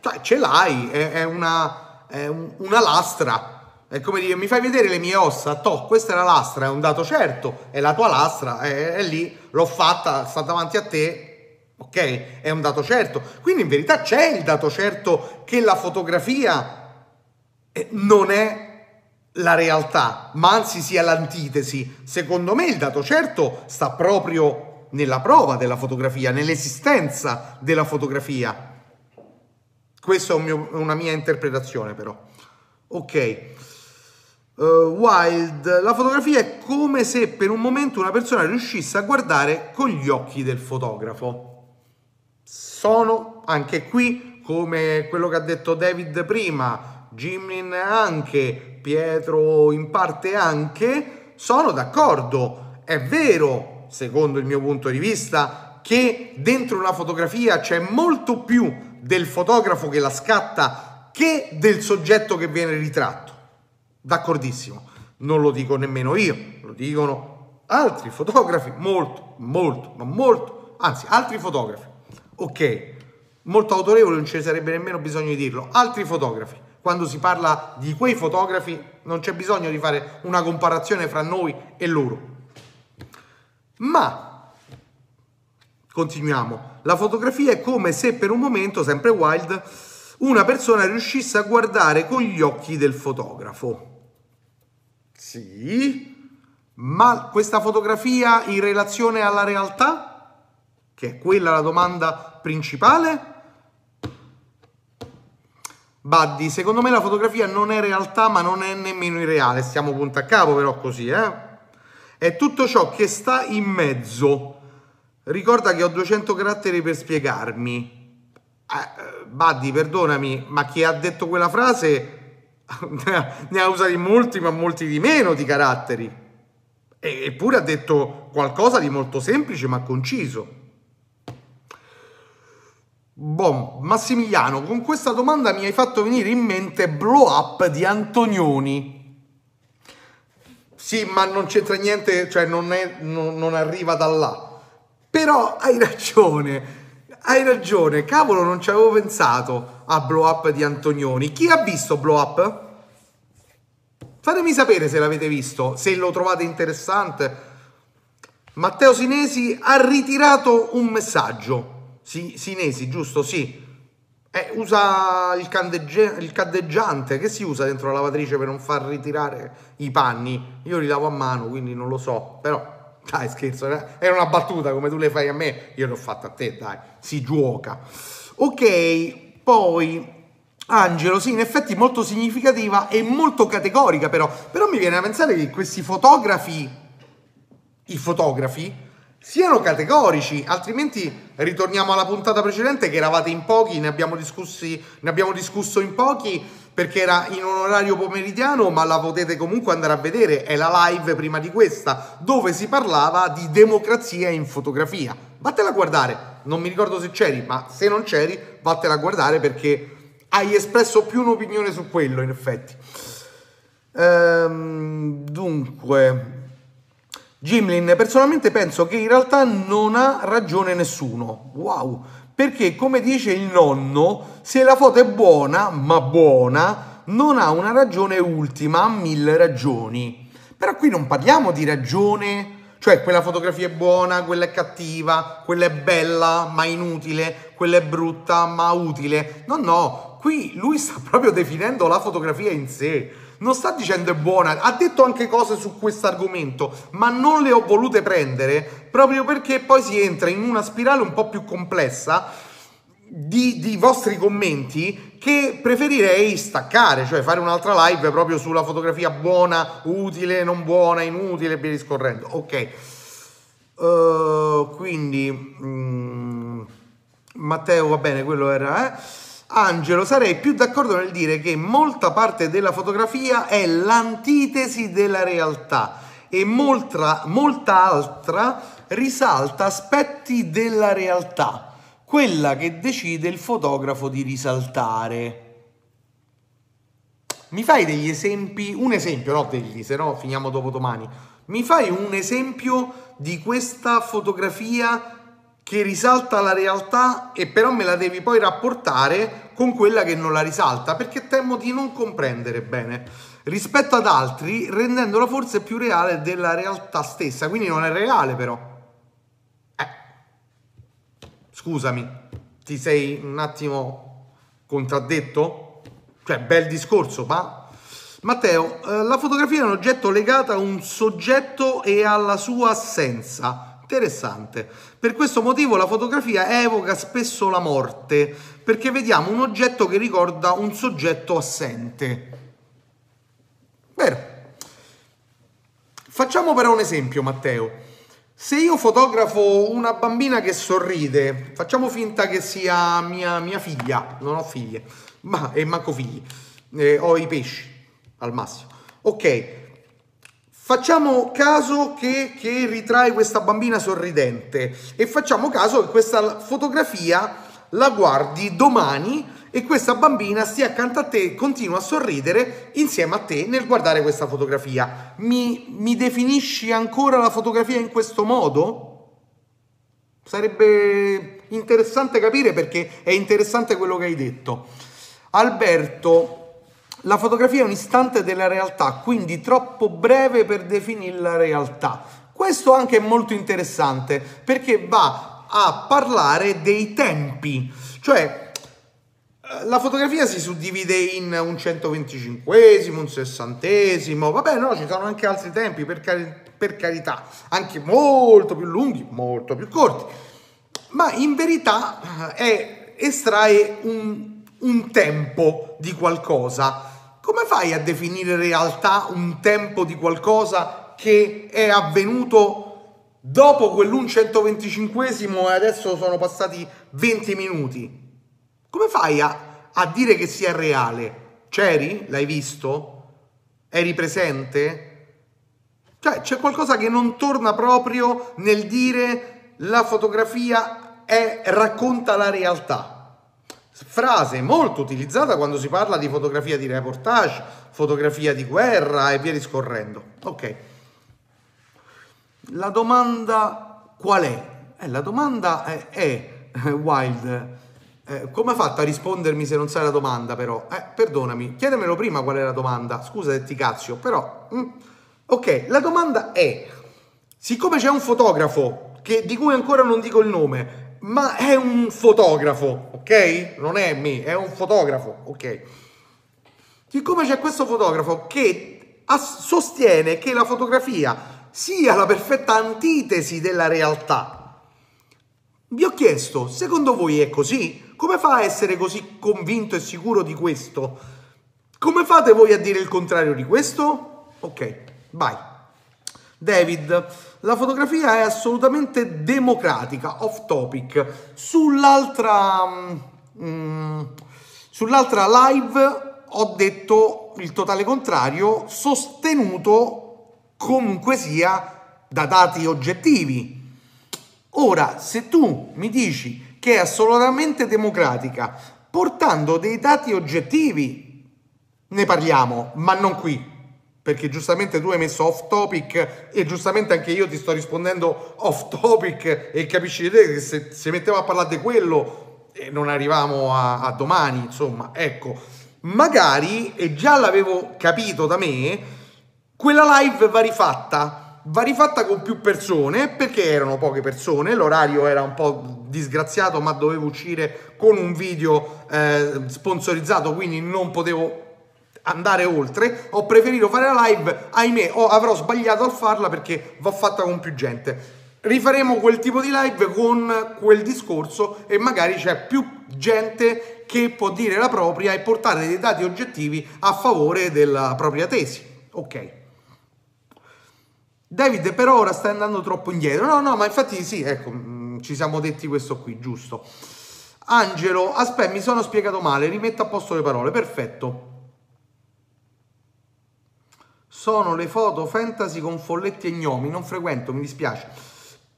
Cioè, ce l'hai, è, è, una, è un, una lastra è come dire, mi fai vedere le mie ossa, toh, questa è la lastra, è un dato certo, è la tua lastra, è, è lì, l'ho fatta, sta davanti a te, ok? È un dato certo. Quindi in verità c'è il dato certo che la fotografia eh, non è la realtà, ma anzi sia l'antitesi. Secondo me il dato certo sta proprio nella prova della fotografia, nell'esistenza della fotografia. Questa è un mio, una mia interpretazione però. Ok uh, Wild, la fotografia è come se per un momento una persona riuscisse a guardare con gli occhi del fotografo. Sono anche qui, come quello che ha detto David prima, Jimlin anche, Pietro in parte anche, sono d'accordo. È vero, secondo il mio punto di vista, che dentro una fotografia c'è molto più del fotografo che la scatta che del soggetto che viene ritratto. D'accordissimo. Non lo dico nemmeno io, lo dicono altri fotografi, molto, molto, ma molto, anzi, altri fotografi. Ok, molto autorevole, non ci sarebbe nemmeno bisogno di dirlo. Altri fotografi, quando si parla di quei fotografi, non c'è bisogno di fare una comparazione fra noi e loro. Ma, continuiamo, la fotografia è come se per un momento, sempre Wild, una persona riuscisse a guardare con gli occhi del fotografo. Sì, ma questa fotografia in relazione alla realtà, che è quella la domanda principale? Buddy, secondo me la fotografia non è realtà, ma non è nemmeno irreale. Stiamo punto a capo, però, così, eh? È tutto ciò che sta in mezzo. Ricorda che ho 200 caratteri per spiegarmi. Eh, Buddy, perdonami, ma chi ha detto quella frase ne ha usati molti, ma molti di meno di caratteri. Eppure ha detto qualcosa di molto semplice ma conciso. Bom, Massimiliano, con questa domanda mi hai fatto venire in mente Blow Up di Antonioni. Sì, ma non c'entra niente, cioè non, è, non, non arriva da là. Però hai ragione, hai ragione, cavolo, non ci avevo pensato a Blow Up di Antonioni. Chi ha visto Blow Up? Fatemi sapere se l'avete visto, se lo trovate interessante. Matteo Sinesi ha ritirato un messaggio. Si, Sinesi, giusto? Sì. Eh, usa il, candegge- il caddeggiante che si usa dentro la lavatrice per non far ritirare i panni. Io li lavo a mano, quindi non lo so, però dai, scherzo, eh. era una battuta come tu le fai a me, io l'ho fatta a te, dai, si gioca. Ok, poi Angelo, sì, in effetti molto significativa e molto categorica però, però mi viene a pensare che questi fotografi, i fotografi, siano categorici, altrimenti ritorniamo alla puntata precedente che eravate in pochi, ne abbiamo, discussi, ne abbiamo discusso in pochi perché era in un orario pomeridiano, ma la potete comunque andare a vedere, è la live prima di questa, dove si parlava di democrazia in fotografia. Vattela a guardare, non mi ricordo se c'eri, ma se non c'eri, vattela a guardare perché hai espresso più un'opinione su quello, in effetti. Ehm, dunque, Gimlin, personalmente penso che in realtà non ha ragione nessuno. Wow! Perché, come dice il nonno, se la foto è buona, ma buona, non ha una ragione ultima, ha mille ragioni. Però qui non parliamo di ragione cioè quella fotografia è buona, quella è cattiva, quella è bella ma inutile, quella è brutta ma utile. No, no, qui lui sta proprio definendo la fotografia in sé. Non sta dicendo è buona, ha detto anche cose su questo argomento, ma non le ho volute prendere proprio perché poi si entra in una spirale un po' più complessa di, di, vostri commenti che preferirei staccare, cioè fare un'altra live proprio sulla fotografia buona, utile, non buona, inutile via discorrendo. Ok, uh, quindi mm, Matteo va bene, quello era... Eh? Angelo, sarei più d'accordo nel dire che molta parte della fotografia è l'antitesi della realtà e molta, molta altra risalta aspetti della realtà, quella che decide il fotografo di risaltare. Mi fai degli esempi, un esempio, no degli, se no finiamo dopo domani. Mi fai un esempio di questa fotografia che risalta la realtà e però me la devi poi rapportare con quella che non la risalta, perché temo di non comprendere bene rispetto ad altri, rendendola forse più reale della realtà stessa, quindi non è reale però. Eh. Scusami, ti sei un attimo contraddetto? Cioè, bel discorso, ma Matteo, eh, la fotografia è un oggetto legato a un soggetto e alla sua assenza Interessante. Per questo motivo la fotografia evoca spesso la morte, perché vediamo un oggetto che ricorda un soggetto assente. Vero. Facciamo però un esempio, Matteo. Se io fotografo una bambina che sorride, facciamo finta che sia mia, mia figlia, non ho figlie, ma e manco figli, eh, ho i pesci al massimo. Ok, facciamo caso che, che ritrae questa bambina sorridente e facciamo caso che questa fotografia la guardi domani e questa bambina stia accanto a te e continua a sorridere insieme a te nel guardare questa fotografia. Mi, mi definisci ancora la fotografia in questo modo? Sarebbe interessante capire perché è interessante quello che hai detto. Alberto, la fotografia è un istante della realtà, quindi troppo breve per definire la realtà. Questo anche è molto interessante perché va a parlare dei tempi, cioè la fotografia si suddivide in un 125 un 60 vabbè no, ci sono anche altri tempi per, cari- per carità, anche molto più lunghi, molto più corti, ma in verità è, estrae un, un tempo di qualcosa. Come fai a definire in realtà un tempo di qualcosa che è avvenuto dopo quell'un 125 e adesso sono passati 20 minuti? Come fai a, a dire che sia reale? C'eri? L'hai visto? Eri presente? Cioè c'è qualcosa che non torna proprio nel dire la fotografia è, racconta la realtà. Frase molto utilizzata quando si parla di fotografia di reportage, fotografia di guerra e via discorrendo. Ok. La domanda qual è? Eh, la domanda è, è Wild eh, come ha fatto a rispondermi se non sai la domanda però? Eh, perdonami, chiedemelo prima qual è la domanda. Scusa se ti cazzo, però... Mm, ok, la domanda è, siccome c'è un fotografo che, di cui ancora non dico il nome, ma è un fotografo, ok? Non è me, è un fotografo, ok? Siccome c'è questo fotografo che sostiene che la fotografia sia la perfetta antitesi della realtà, vi ho chiesto, secondo voi è così? Come fa a essere così convinto e sicuro di questo? Come fate voi a dire il contrario di questo? Ok, vai. David, la fotografia è assolutamente democratica, off topic. Sull'altra, mm, sull'altra live ho detto il totale contrario, sostenuto comunque sia da dati oggettivi. Ora, se tu mi dici che è assolutamente democratica, portando dei dati oggettivi. Ne parliamo, ma non qui, perché giustamente tu hai messo off topic e giustamente anche io ti sto rispondendo off topic e capisci te che se, se mettiamo a parlare di quello eh, non arriviamo a, a domani, insomma, ecco, magari, e già l'avevo capito da me, quella live va rifatta. Va rifatta con più persone perché erano poche persone, l'orario era un po' disgraziato ma dovevo uscire con un video eh, sponsorizzato quindi non potevo andare oltre, ho preferito fare la live, ahimè oh, avrò sbagliato a farla perché va fatta con più gente. Rifaremo quel tipo di live con quel discorso e magari c'è più gente che può dire la propria e portare dei dati oggettivi a favore della propria tesi. Ok. David per ora sta andando troppo indietro. No, no, ma infatti sì, ecco, mm, ci siamo detti questo qui, giusto. Angelo, aspetta, mi sono spiegato male, rimetto a posto le parole, perfetto. Sono le foto fantasy con folletti e gnomi, non frequento, mi dispiace.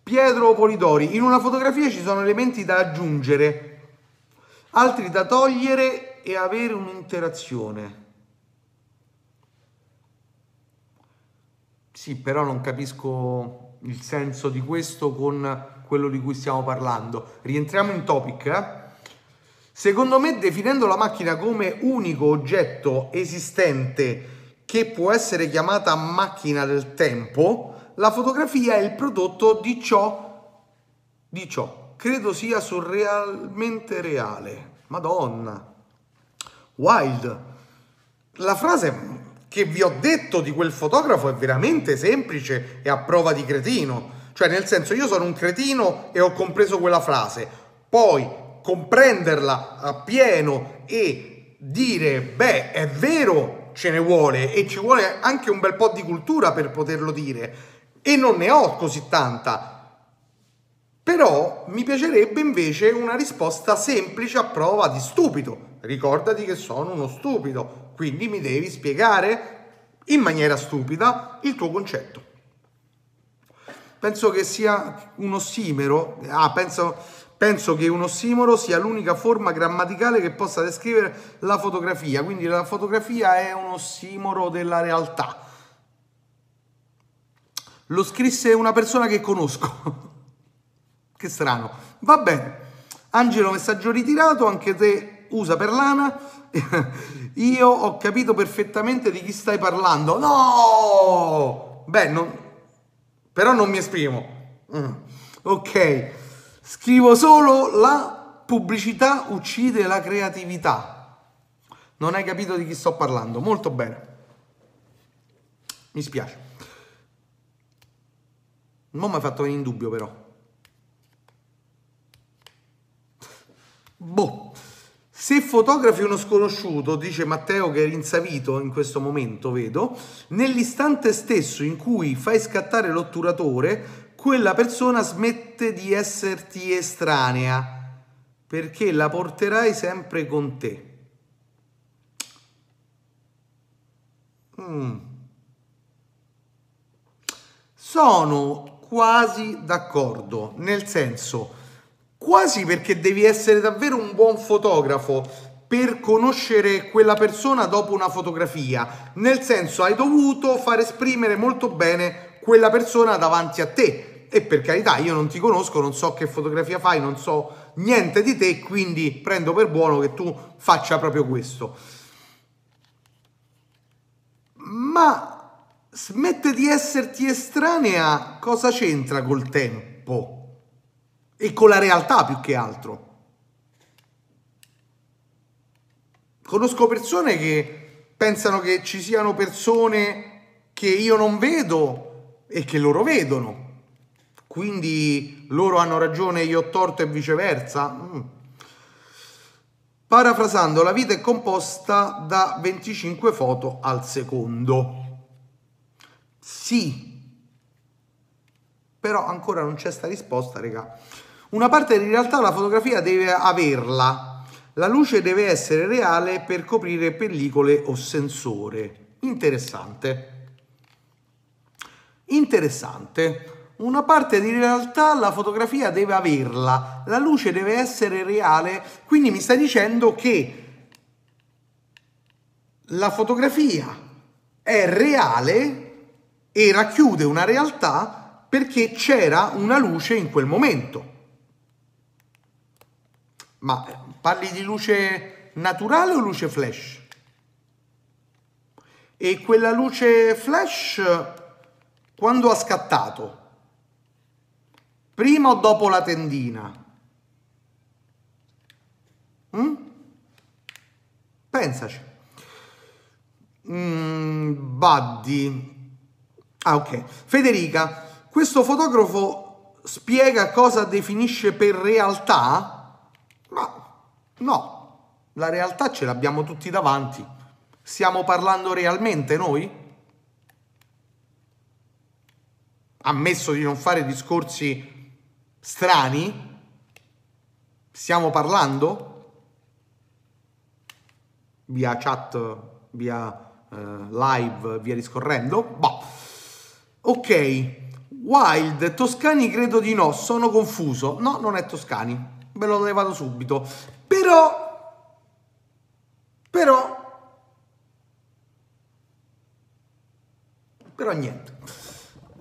Pietro Polidori, in una fotografia ci sono elementi da aggiungere, altri da togliere e avere un'interazione. Sì, però non capisco il senso di questo con quello di cui stiamo parlando. Rientriamo in topic. Eh? Secondo me, definendo la macchina come unico oggetto esistente che può essere chiamata macchina del tempo, la fotografia è il prodotto di ciò, di ciò. Credo sia surrealmente reale. Madonna. Wild. La frase che vi ho detto di quel fotografo è veramente semplice e a prova di cretino. Cioè, nel senso, io sono un cretino e ho compreso quella frase. Poi comprenderla appieno e dire, beh, è vero, ce ne vuole e ci vuole anche un bel po' di cultura per poterlo dire. E non ne ho così tanta. Però mi piacerebbe invece una risposta semplice a prova di stupido. Ricordati che sono uno stupido quindi mi devi spiegare in maniera stupida il tuo concetto. Penso che sia un ossimero, ah, penso, penso che un ossimoro sia l'unica forma grammaticale che possa descrivere la fotografia, quindi la fotografia è un ossimoro della realtà. Lo scrisse una persona che conosco. che strano. Va bene. Angelo, messaggio ritirato, anche te usa per lana. Io ho capito perfettamente di chi stai parlando. No! Beh, non, però non mi esprimo. Mm. Ok, scrivo solo la pubblicità uccide la creatività. Non hai capito di chi sto parlando. Molto bene. Mi spiace. Non mi ha fatto venire in dubbio però. Boh. Se fotografi uno sconosciuto, dice Matteo che è rinsavito in questo momento, vedo, nell'istante stesso in cui fai scattare l'otturatore, quella persona smette di esserti estranea, perché la porterai sempre con te. Mm. Sono quasi d'accordo, nel senso quasi perché devi essere davvero un buon fotografo per conoscere quella persona dopo una fotografia, nel senso hai dovuto far esprimere molto bene quella persona davanti a te. E per carità, io non ti conosco, non so che fotografia fai, non so niente di te, quindi prendo per buono che tu faccia proprio questo. Ma smette di esserti estranea, cosa c'entra col tempo? e con la realtà più che altro. Conosco persone che pensano che ci siano persone che io non vedo e che loro vedono. Quindi loro hanno ragione, io ho torto e viceversa. Mm. Parafrasando, la vita è composta da 25 foto al secondo. Sì, però ancora non c'è sta risposta, regà. Una parte di realtà la fotografia deve averla. La luce deve essere reale per coprire pellicole o sensore. Interessante. Interessante. Una parte di realtà la fotografia deve averla, la luce deve essere reale, quindi mi stai dicendo che la fotografia è reale e racchiude una realtà perché c'era una luce in quel momento. Ma parli di luce naturale o luce flash? E quella luce flash quando ha scattato? Prima o dopo la tendina? Mm? Pensaci. Mm, Buddy. Ah, ok. Federica, questo fotografo spiega cosa definisce per realtà? Ma no, la realtà ce l'abbiamo tutti davanti. Stiamo parlando realmente noi? Ammesso di non fare discorsi strani? Stiamo parlando? Via chat, via eh, live, via discorrendo? Boh. Ok, Wild, Toscani credo di no, sono confuso. No, non è Toscani ve l'ho levato subito. Però, però, però niente.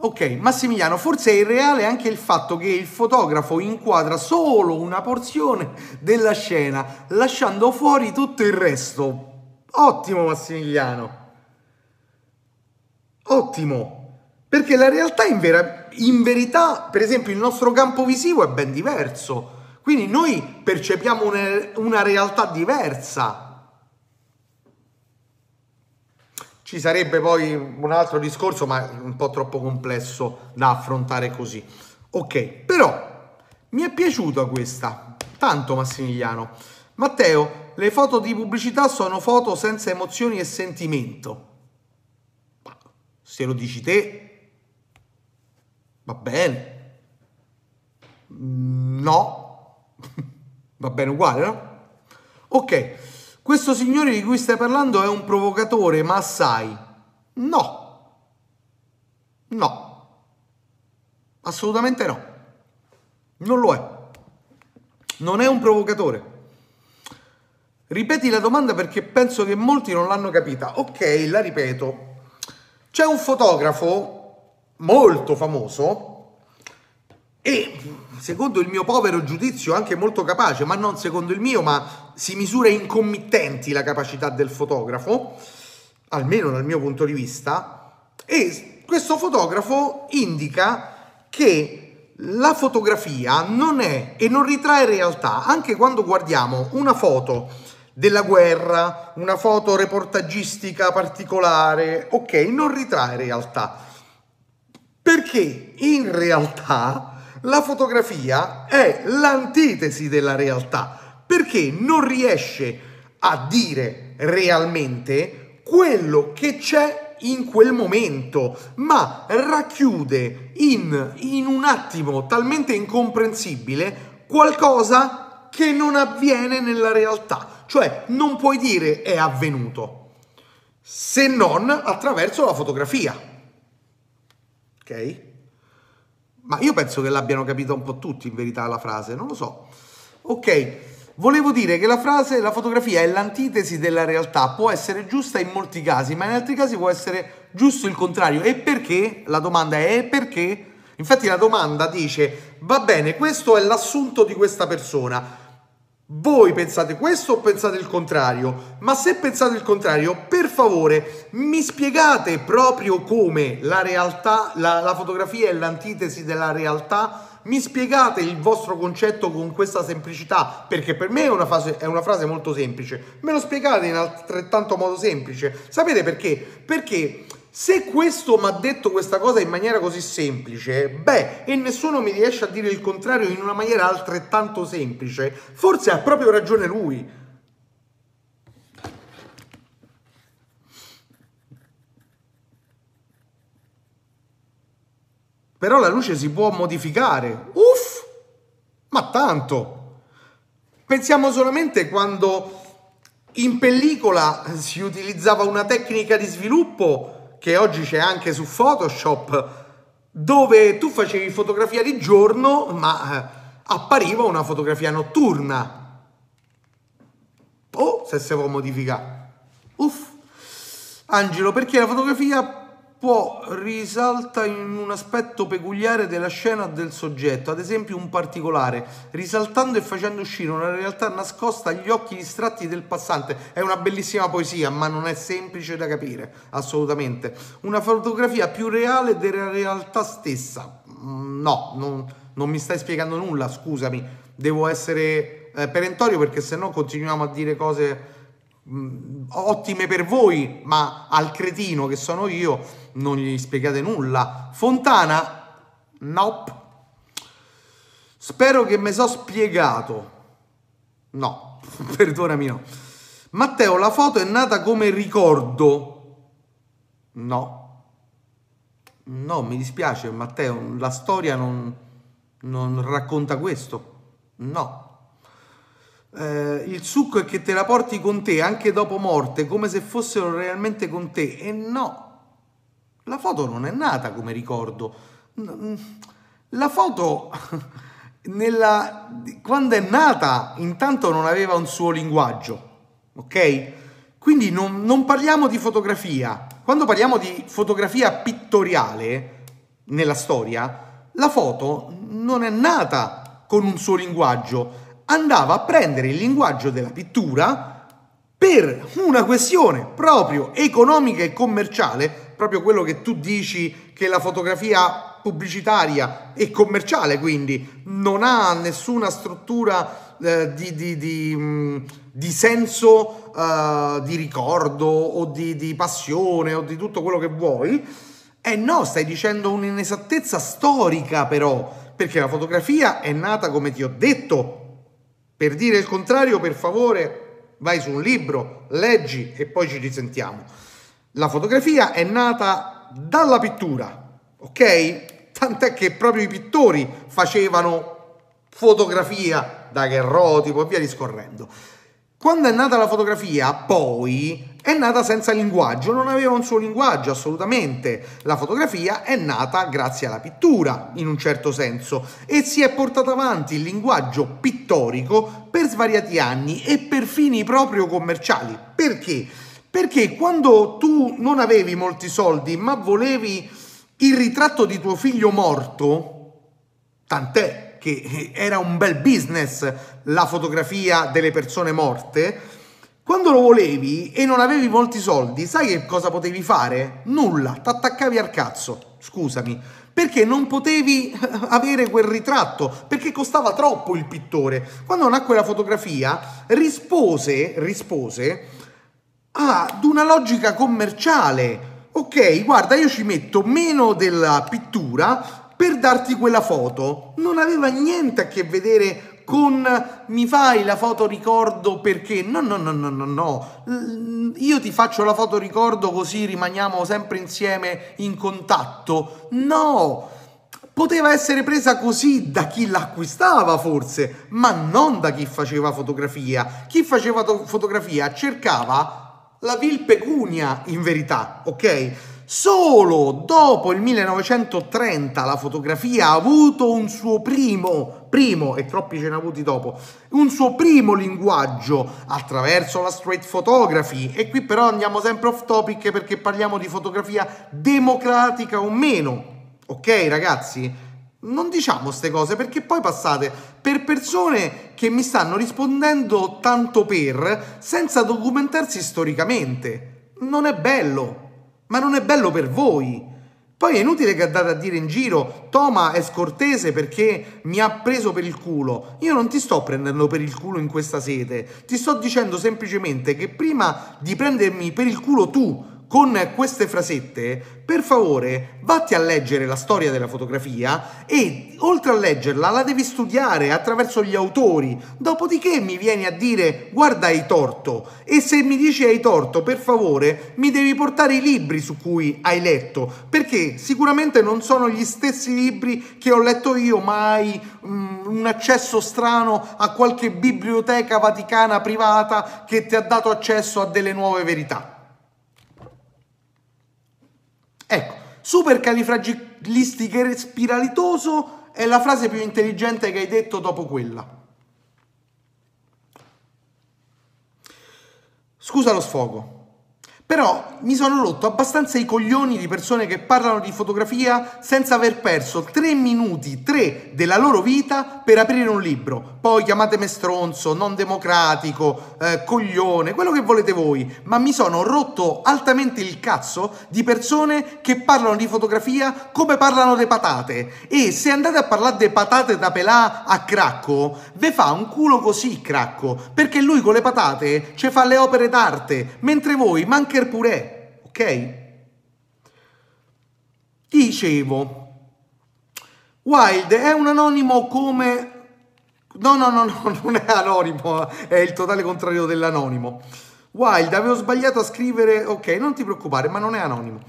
Ok, Massimiliano, forse è irreale anche il fatto che il fotografo inquadra solo una porzione della scena, lasciando fuori tutto il resto. Ottimo, Massimiliano. Ottimo. Perché la realtà in, vera- in verità, per esempio, il nostro campo visivo è ben diverso quindi noi percepiamo una, una realtà diversa. Ci sarebbe poi un altro discorso, ma un po' troppo complesso da affrontare così. Ok, però mi è piaciuta questa, tanto Massimiliano. Matteo, le foto di pubblicità sono foto senza emozioni e sentimento. Se lo dici te, va bene. No, Va bene uguale, no? Ok, questo signore di cui stai parlando è un provocatore, ma assai. No. No. Assolutamente no. Non lo è. Non è un provocatore. Ripeti la domanda perché penso che molti non l'hanno capita. Ok, la ripeto. C'è un fotografo molto famoso e secondo il mio povero giudizio anche molto capace, ma non secondo il mio, ma si misura in committenti la capacità del fotografo, almeno dal mio punto di vista, e questo fotografo indica che la fotografia non è e non ritrae realtà, anche quando guardiamo una foto della guerra, una foto reportagistica particolare, ok, non ritrae realtà. Perché in realtà la fotografia è l'antitesi della realtà, perché non riesce a dire realmente quello che c'è in quel momento, ma racchiude in, in un attimo talmente incomprensibile qualcosa che non avviene nella realtà, cioè non puoi dire è avvenuto, se non attraverso la fotografia. Ok? Ma io penso che l'abbiano capita un po' tutti in verità la frase, non lo so. Ok, volevo dire che la frase, la fotografia è l'antitesi della realtà, può essere giusta in molti casi, ma in altri casi può essere giusto il contrario. E perché? La domanda è perché? Infatti la domanda dice, va bene, questo è l'assunto di questa persona, voi pensate questo o pensate il contrario? Ma se pensate il contrario, per favore mi spiegate proprio come la realtà, la, la, fotografia è l'antitesi della realtà? Mi spiegate il vostro concetto con questa semplicità? Perché per me è una, frase, è una frase molto semplice. Me lo spiegate in altrettanto modo semplice. Sapete perché? Perché se questo mi ha detto questa cosa in maniera così semplice, beh, e nessuno mi riesce a dire il contrario in una maniera altrettanto semplice, forse ha proprio ragione lui. Però la luce si può modificare. Uff! Ma tanto! Pensiamo solamente quando in pellicola si utilizzava una tecnica di sviluppo che oggi c'è anche su Photoshop, dove tu facevi fotografia di giorno, ma eh, appariva una fotografia notturna. Oh, se si può modificare. Uff. Angelo, perché la fotografia può risalta in un aspetto peculiare della scena del soggetto, ad esempio un particolare, risaltando e facendo uscire una realtà nascosta agli occhi distratti del passante. È una bellissima poesia, ma non è semplice da capire, assolutamente. Una fotografia più reale della realtà stessa. Mm, no, non, non mi stai spiegando nulla, scusami. Devo essere eh, perentorio perché sennò continuiamo a dire cose Mm, ottime per voi, ma al cretino che sono io non gli spiegate nulla. Fontana? Nope. Spero che mi so spiegato. No, perdonami no. Matteo, la foto è nata come ricordo. No. No, mi dispiace Matteo, la storia non, non racconta questo. No eh, il succo è che te la porti con te anche dopo morte, come se fossero realmente con te. E no, la foto non è nata come ricordo. La foto, nella, quando è nata, intanto non aveva un suo linguaggio, ok? Quindi non, non parliamo di fotografia. Quando parliamo di fotografia pittoriale nella storia, la foto non è nata con un suo linguaggio, andava a prendere il linguaggio della pittura per una questione proprio economica e commerciale, proprio quello che tu dici che la fotografia pubblicitaria e commerciale quindi non ha nessuna struttura eh, di, di, di, mm, di, senso, eh, di ricordo o di, di passione o di tutto quello che vuoi. Eh no, stai dicendo un'inesattezza storica però, perché la fotografia è nata, come ti ho detto, per dire il contrario, per favore, vai su un libro, leggi e poi ci risentiamo. La fotografia è nata dalla pittura, ok? Tant'è che proprio i pittori facevano fotografia da daguerrotipo e via discorrendo. Quando è nata la fotografia, poi è nata senza linguaggio, non aveva un suo linguaggio assolutamente. La fotografia è nata grazie alla pittura, in un certo senso, e si è portato avanti il linguaggio pittorico per svariati anni e per fini proprio commerciali. Perché? Perché quando tu non avevi molti soldi, ma volevi il ritratto di tuo figlio morto, tant'è che era un bel business la fotografia delle persone morte, quando lo volevi e non avevi molti soldi, sai che cosa potevi fare? Nulla, t'attaccavi al cazzo, scusami, perché non potevi avere quel ritratto, perché costava troppo il pittore. Quando nacque la fotografia, rispose, rispose ad una logica commerciale. Ok, guarda, io ci metto meno della pittura per darti quella foto. Non aveva niente a che vedere con mi fai la foto ricordo perché no no no no no no io ti faccio la foto ricordo così rimaniamo sempre insieme in contatto no poteva essere presa così da chi l'acquistava forse ma non da chi faceva fotografia chi faceva fotografia cercava la vil pecunia in verità ok Solo dopo il 1930 la fotografia ha avuto un suo primo, primo, e troppi ce ne ha avuti dopo, un suo primo linguaggio attraverso la straight photography. E qui però andiamo sempre off topic perché parliamo di fotografia democratica o meno. Ok ragazzi? Non diciamo queste cose perché poi passate per persone che mi stanno rispondendo tanto per senza documentarsi storicamente. Non è bello ma non è bello per voi. Poi è inutile che andate a dire in giro, Toma è scortese perché mi ha preso per il culo. Io non ti sto prendendo per il culo in questa sede, ti sto dicendo semplicemente che prima di prendermi per il culo tu con queste frasette, per favore vatti a leggere la storia della fotografia e oltre a leggerla la devi studiare attraverso gli autori. Dopodiché mi vieni a dire guarda hai torto e se mi dici hai torto per favore mi devi portare i libri su cui hai letto perché sicuramente non sono gli stessi libri che ho letto io ma hai um, un accesso strano a qualche biblioteca vaticana privata che ti ha dato accesso a delle nuove verità. Ecco, supercalifragilistiche spiralitoso è la frase più intelligente che hai detto dopo quella. Scusa lo sfogo. Però mi sono rotto abbastanza i coglioni di persone che parlano di fotografia senza aver perso tre minuti, tre della loro vita per aprire un libro. Poi chiamatemi stronzo, non democratico, eh, coglione, quello che volete voi. Ma mi sono rotto altamente il cazzo di persone che parlano di fotografia come parlano di patate. E se andate a parlare di patate da pelà a Cracco, ve fa un culo così Cracco, perché lui con le patate ci fa le opere d'arte, mentre voi mancherete Pure, ok? Dicevo, Wild è un anonimo come... No, no, no, no, non è anonimo, è il totale contrario dell'anonimo. Wild, avevo sbagliato a scrivere... Ok, non ti preoccupare, ma non è anonimo.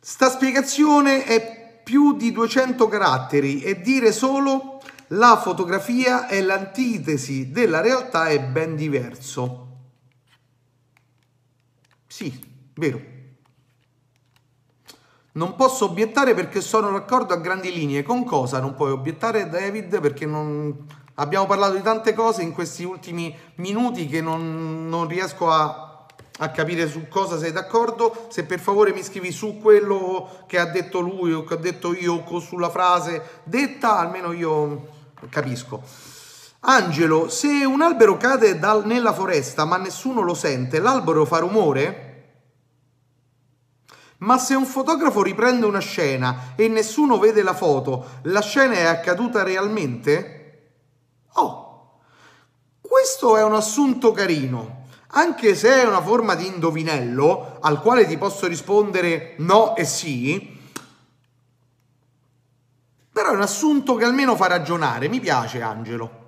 Sta spiegazione è più di 200 caratteri e dire solo la fotografia è l'antitesi della realtà è ben diverso. Sì, vero. Non posso obiettare perché sono d'accordo a grandi linee. Con cosa non puoi obiettare, David? Perché non... abbiamo parlato di tante cose in questi ultimi minuti che non, non riesco a, a, capire su cosa sei d'accordo. Se per favore mi scrivi su quello che ha detto lui o che ho detto io o sulla frase detta, almeno io capisco. Angelo, se un albero cade dal, nella foresta ma nessuno lo sente, l'albero fa rumore? Ma se un fotografo riprende una scena e nessuno vede la foto, la scena è accaduta realmente? Oh, questo è un assunto carino, anche se è una forma di indovinello al quale ti posso rispondere no e sì, però è un assunto che almeno fa ragionare, mi piace Angelo.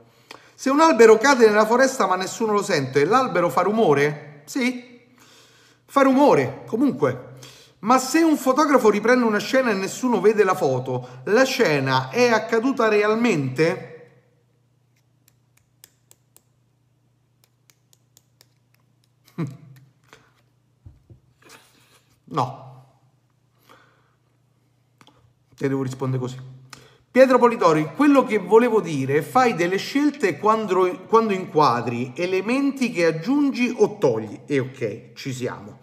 Se un albero cade nella foresta ma nessuno lo sente, l'albero fa rumore? Sì, fa rumore, comunque. Ma se un fotografo riprende una scena e nessuno vede la foto, la scena è accaduta realmente? No. Te devo rispondere così. Pietro Politori, quello che volevo dire, fai delle scelte quando, quando inquadri elementi che aggiungi o togli. E ok, ci siamo.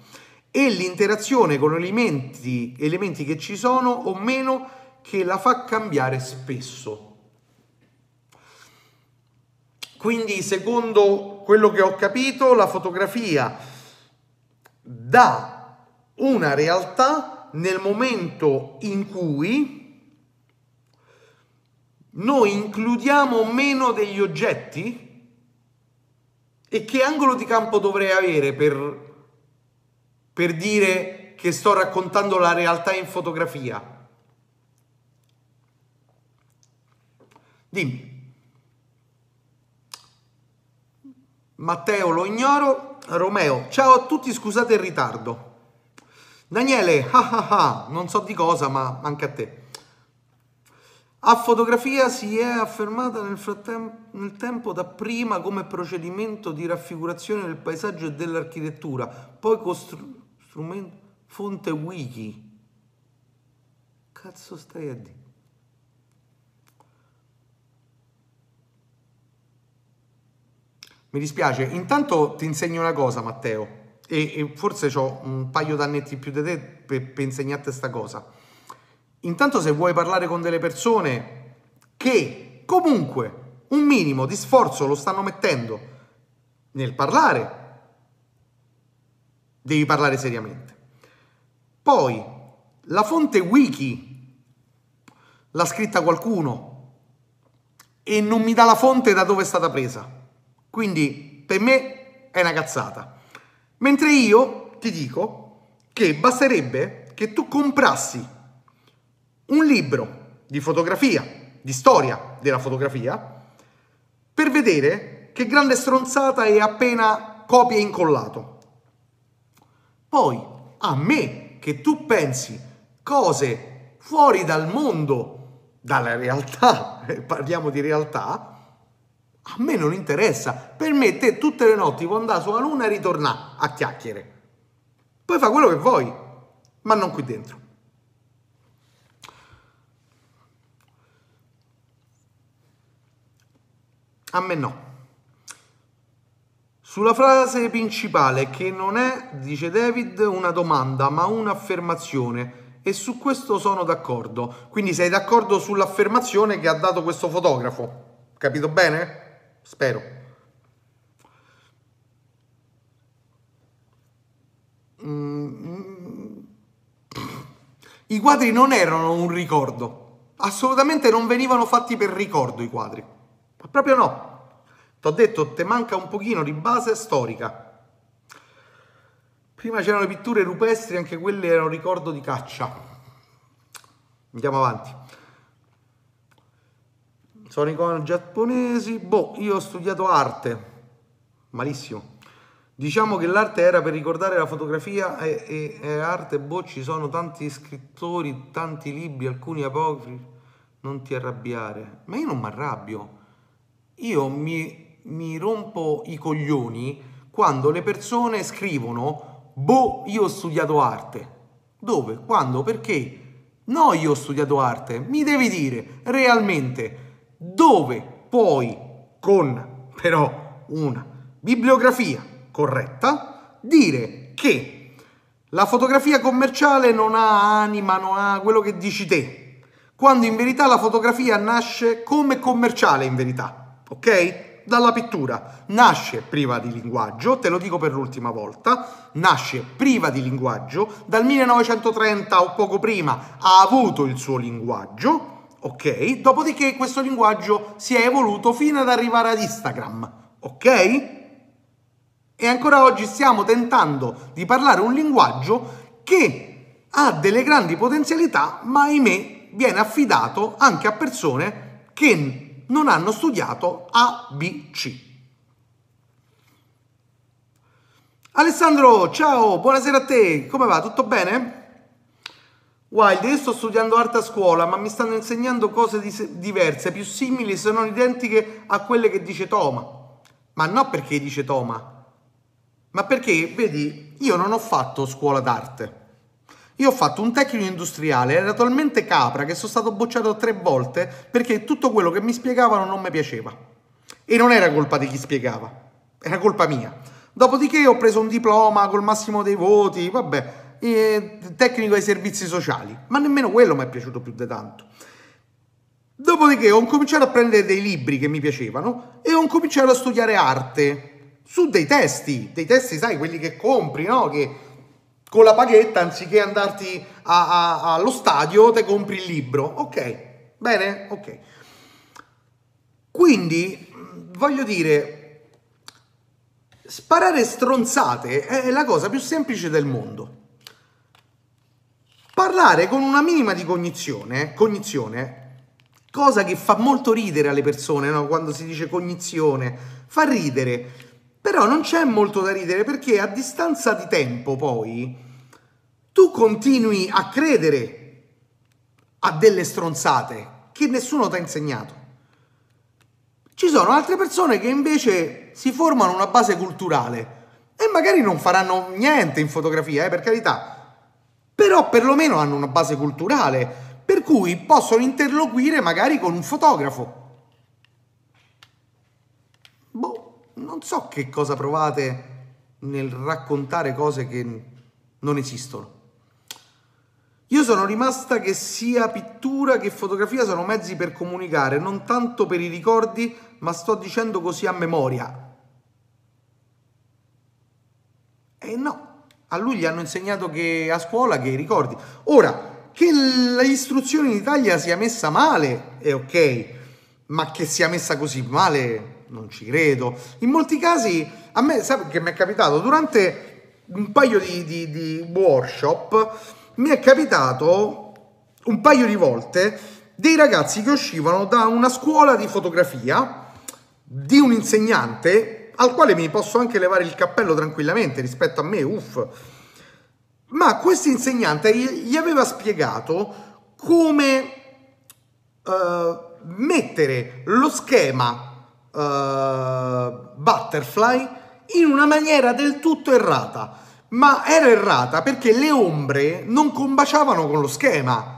E l'interazione con elementi, elementi che ci sono o meno che la fa cambiare spesso. Quindi, secondo quello che ho capito, la fotografia dà una realtà nel momento in cui noi includiamo meno degli oggetti e che angolo di campo dovrei avere per, per dire che sto raccontando la realtà in fotografia? Dimmi. Matteo lo ignoro. Romeo, ciao a tutti, scusate il ritardo. Daniele, ah ah ah, non so di cosa, ma anche a te. A fotografia si è affermata nel, frattempo, nel tempo dapprima come procedimento di raffigurazione del paesaggio e dell'architettura, poi costru- strumento fonte wiki. Cazzo stai a dire? Mi dispiace, intanto ti insegno una cosa Matteo, e, e forse ho un paio d'annetti più di te per, per insegnarti questa cosa. Intanto se vuoi parlare con delle persone che comunque un minimo di sforzo lo stanno mettendo nel parlare, devi parlare seriamente. Poi, la fonte wiki l'ha scritta qualcuno e non mi dà la fonte da dove è stata presa. Quindi per me è una cazzata. Mentre io ti dico che basterebbe che tu comprassi un libro di fotografia, di storia della fotografia, per vedere che grande stronzata è appena copia e incollato. Poi, a me che tu pensi cose fuori dal mondo, dalla realtà, parliamo di realtà, a me non interessa. Per me te tutte le notti puoi andare sulla luna e ritornare a chiacchiere. Poi fa quello che vuoi, ma non qui dentro. A me no. Sulla frase principale, che non è, dice David, una domanda, ma un'affermazione. E su questo sono d'accordo. Quindi sei d'accordo sull'affermazione che ha dato questo fotografo? Capito bene? Spero. Mm. I quadri non erano un ricordo, assolutamente non venivano fatti per ricordo i quadri, ma proprio no. T'ho detto, te manca un pochino di base storica. Prima c'erano le pitture rupestri, anche quelle erano ricordo di caccia. Andiamo avanti. Sono icone giapponesi. Boh, io ho studiato arte. Malissimo. Diciamo che l'arte era per ricordare la fotografia e, e, e arte, boh, ci sono tanti scrittori, tanti libri, alcuni apocrifi. Non ti arrabbiare. Ma io non mi arrabbio. Io mi, mi rompo i coglioni quando le persone scrivono, boh, io ho studiato arte. Dove? Quando? Perché? No, io ho studiato arte. Mi devi dire realmente dove puoi con però una bibliografia corretta dire che la fotografia commerciale non ha anima, non ha quello che dici te, quando in verità la fotografia nasce come commerciale in verità, ok? Dalla pittura nasce priva di linguaggio, te lo dico per l'ultima volta, nasce priva di linguaggio, dal 1930 o poco prima ha avuto il suo linguaggio, ok? Dopodiché questo linguaggio si è evoluto fino ad arrivare ad Instagram, ok? E ancora oggi stiamo tentando di parlare un linguaggio che ha delle grandi potenzialità, ma ahimè viene affidato anche a persone che non hanno studiato ABC. Alessandro, ciao, buonasera a te, come va? Tutto bene? Wild, io sto studiando arte a scuola, ma mi stanno insegnando cose di- diverse, più simili se non identiche a quelle che dice Toma. Ma non perché dice Toma, ma perché, vedi, io non ho fatto scuola d'arte. Io ho fatto un tecnico industriale, era talmente capra che sono stato bocciato tre volte perché tutto quello che mi spiegavano non mi piaceva. E non era colpa di chi spiegava, era colpa mia. Dopodiché ho preso un diploma col massimo dei voti, vabbè, tecnico ai servizi sociali, ma nemmeno quello mi è piaciuto più di tanto. Dopodiché ho cominciato a prendere dei libri che mi piacevano e ho cominciato a studiare arte su dei testi, dei testi, sai, quelli che compri, no? Che con la paghetta, anziché andarti a, a, allo stadio, te compri il libro. Ok, bene? Ok. Quindi, voglio dire, sparare stronzate è la cosa più semplice del mondo. Parlare con una minima di cognizione, cognizione cosa che fa molto ridere alle persone, no? quando si dice cognizione, fa ridere però non c'è molto da ridere perché a distanza di tempo poi tu continui a credere a delle stronzate che nessuno ti ha insegnato. Ci sono altre persone che invece si formano una base culturale e magari non faranno niente in fotografia, eh, per carità, però perlomeno hanno una base culturale, per cui possono interloquire magari con un fotografo. Boh non so che cosa provate nel raccontare cose che non esistono. Io sono rimasta che sia pittura che fotografia sono mezzi per comunicare, non tanto per i ricordi, ma sto dicendo così a memoria. E no, a lui gli hanno insegnato che a scuola che i ricordi. Ora, che l'istruzione in Italia sia messa male è ok, ma che sia messa così male non ci credo. In molti casi, a me, sai che mi è capitato? Durante un paio di, di, di workshop mi è capitato un paio di volte dei ragazzi che uscivano da una scuola di fotografia di un insegnante al quale mi posso anche levare il cappello tranquillamente rispetto a me, uff. Ma questo insegnante gli aveva spiegato come uh, mettere lo schema uh, Butterfly in una maniera del tutto errata. Ma era errata perché le ombre non combaciavano con lo schema.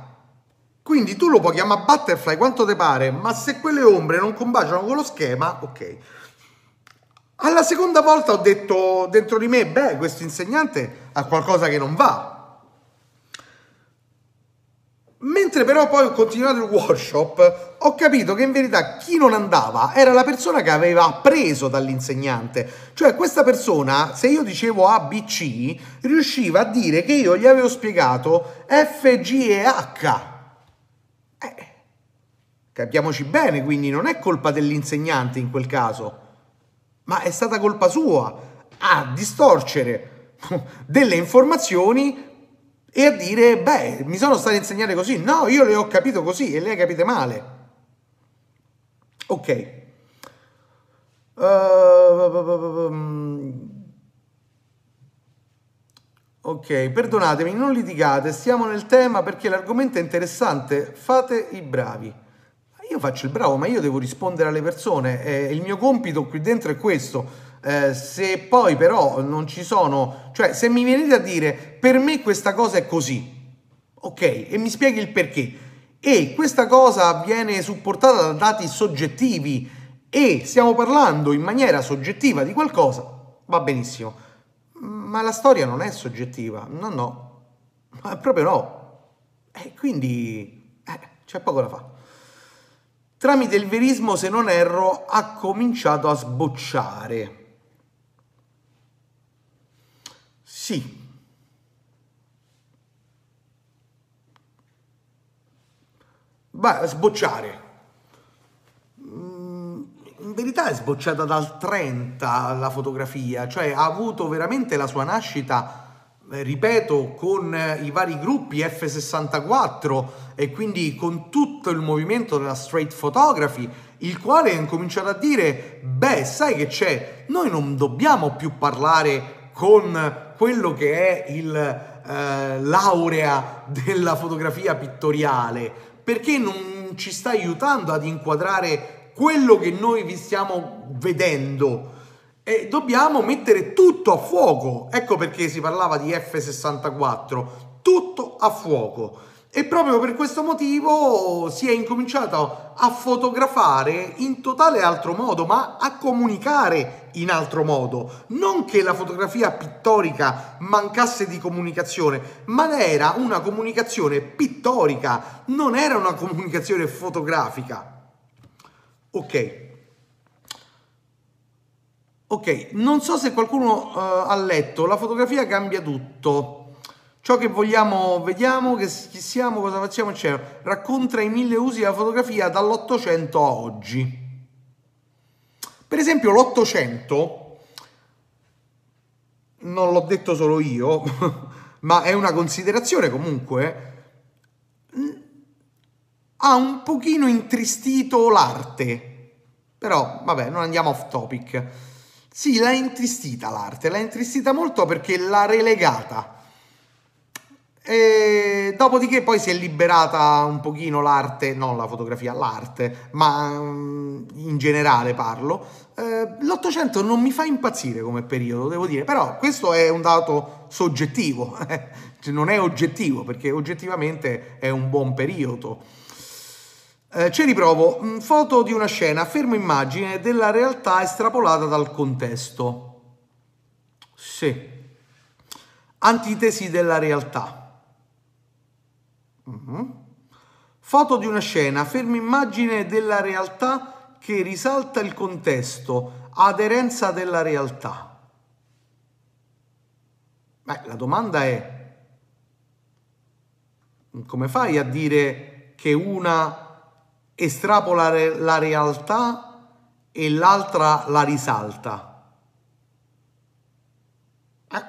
Quindi tu lo puoi chiamare Butterfly quanto ti pare, ma se quelle ombre non combaciano con lo schema, ok. Alla seconda volta ho detto dentro di me, beh, questo insegnante ha qualcosa che non va. Mentre però poi ho continuato il workshop, ho capito che in verità chi non andava era la persona che aveva appreso dall'insegnante. Cioè questa persona, se io dicevo A, B, C, riusciva a dire che io gli avevo spiegato F, G e H. Eh, capiamoci bene, quindi non è colpa dell'insegnante in quel caso, ma è stata colpa sua a distorcere delle informazioni e a dire, beh, mi sono stato a insegnare così. No, io le ho capito così e le hai capite male. Ok. Uh, ok, perdonatemi, non litigate, stiamo nel tema perché l'argomento è interessante, fate i bravi. Io faccio il bravo, ma io devo rispondere alle persone, eh, il mio compito qui dentro è questo eh, se poi però non ci sono, cioè se mi venite a dire per me questa cosa è così, ok, e mi spieghi il perché, e questa cosa viene supportata da dati soggettivi e stiamo parlando in maniera soggettiva di qualcosa, va benissimo, ma la storia non è soggettiva, no, no, ma proprio no, e quindi eh, c'è poco da fare. Tramite il verismo, se non erro, ha cominciato a sbocciare. Sì. Beh, sbocciare. Mm, in verità è sbocciata dal 30 la fotografia, cioè ha avuto veramente la sua nascita, eh, ripeto, con i vari gruppi F64 e quindi con tutto il movimento della straight photography, il quale ha incominciato a dire, beh, sai che c'è, noi non dobbiamo più parlare con quello che è il eh, laurea della fotografia pittoriale, perché non ci sta aiutando ad inquadrare quello che noi vi stiamo vedendo. E dobbiamo mettere tutto a fuoco. Ecco perché si parlava di F64. tutto a fuoco. E proprio per questo motivo si è incominciato a fotografare in totale altro modo, ma a comunicare in altro modo. Non che la fotografia pittorica mancasse di comunicazione, ma era una comunicazione pittorica, non era una comunicazione fotografica. Ok. Ok, non so se qualcuno uh, ha letto, la fotografia cambia tutto. Ciò che vogliamo, vediamo, che chi siamo, cosa facciamo, eccetera. Racconta i mille usi della fotografia dall'Ottocento a oggi. Per esempio l'Ottocento, non l'ho detto solo io, ma è una considerazione comunque, ha un pochino intristito l'arte. Però, vabbè, non andiamo off topic. Sì, l'ha intristita l'arte, l'ha intristita molto perché l'ha relegata e dopodiché poi si è liberata un pochino l'arte, non la fotografia, l'arte, ma mm, in generale parlo. Eh, L'Ottocento non mi fa impazzire come periodo, devo dire, però questo è un dato soggettivo, cioè non è oggettivo, perché oggettivamente è un buon periodo. Eh, ci riprovo, mm, foto di una scena, fermo immagine della realtà estrapolata dal contesto. Sì. Antitesi della realtà. Uh-huh. Foto di una scena, ferma immagine della realtà che risalta il contesto, aderenza della realtà. Beh, la domanda è, come fai a dire che una estrapola la realtà e l'altra la risalta? Eh,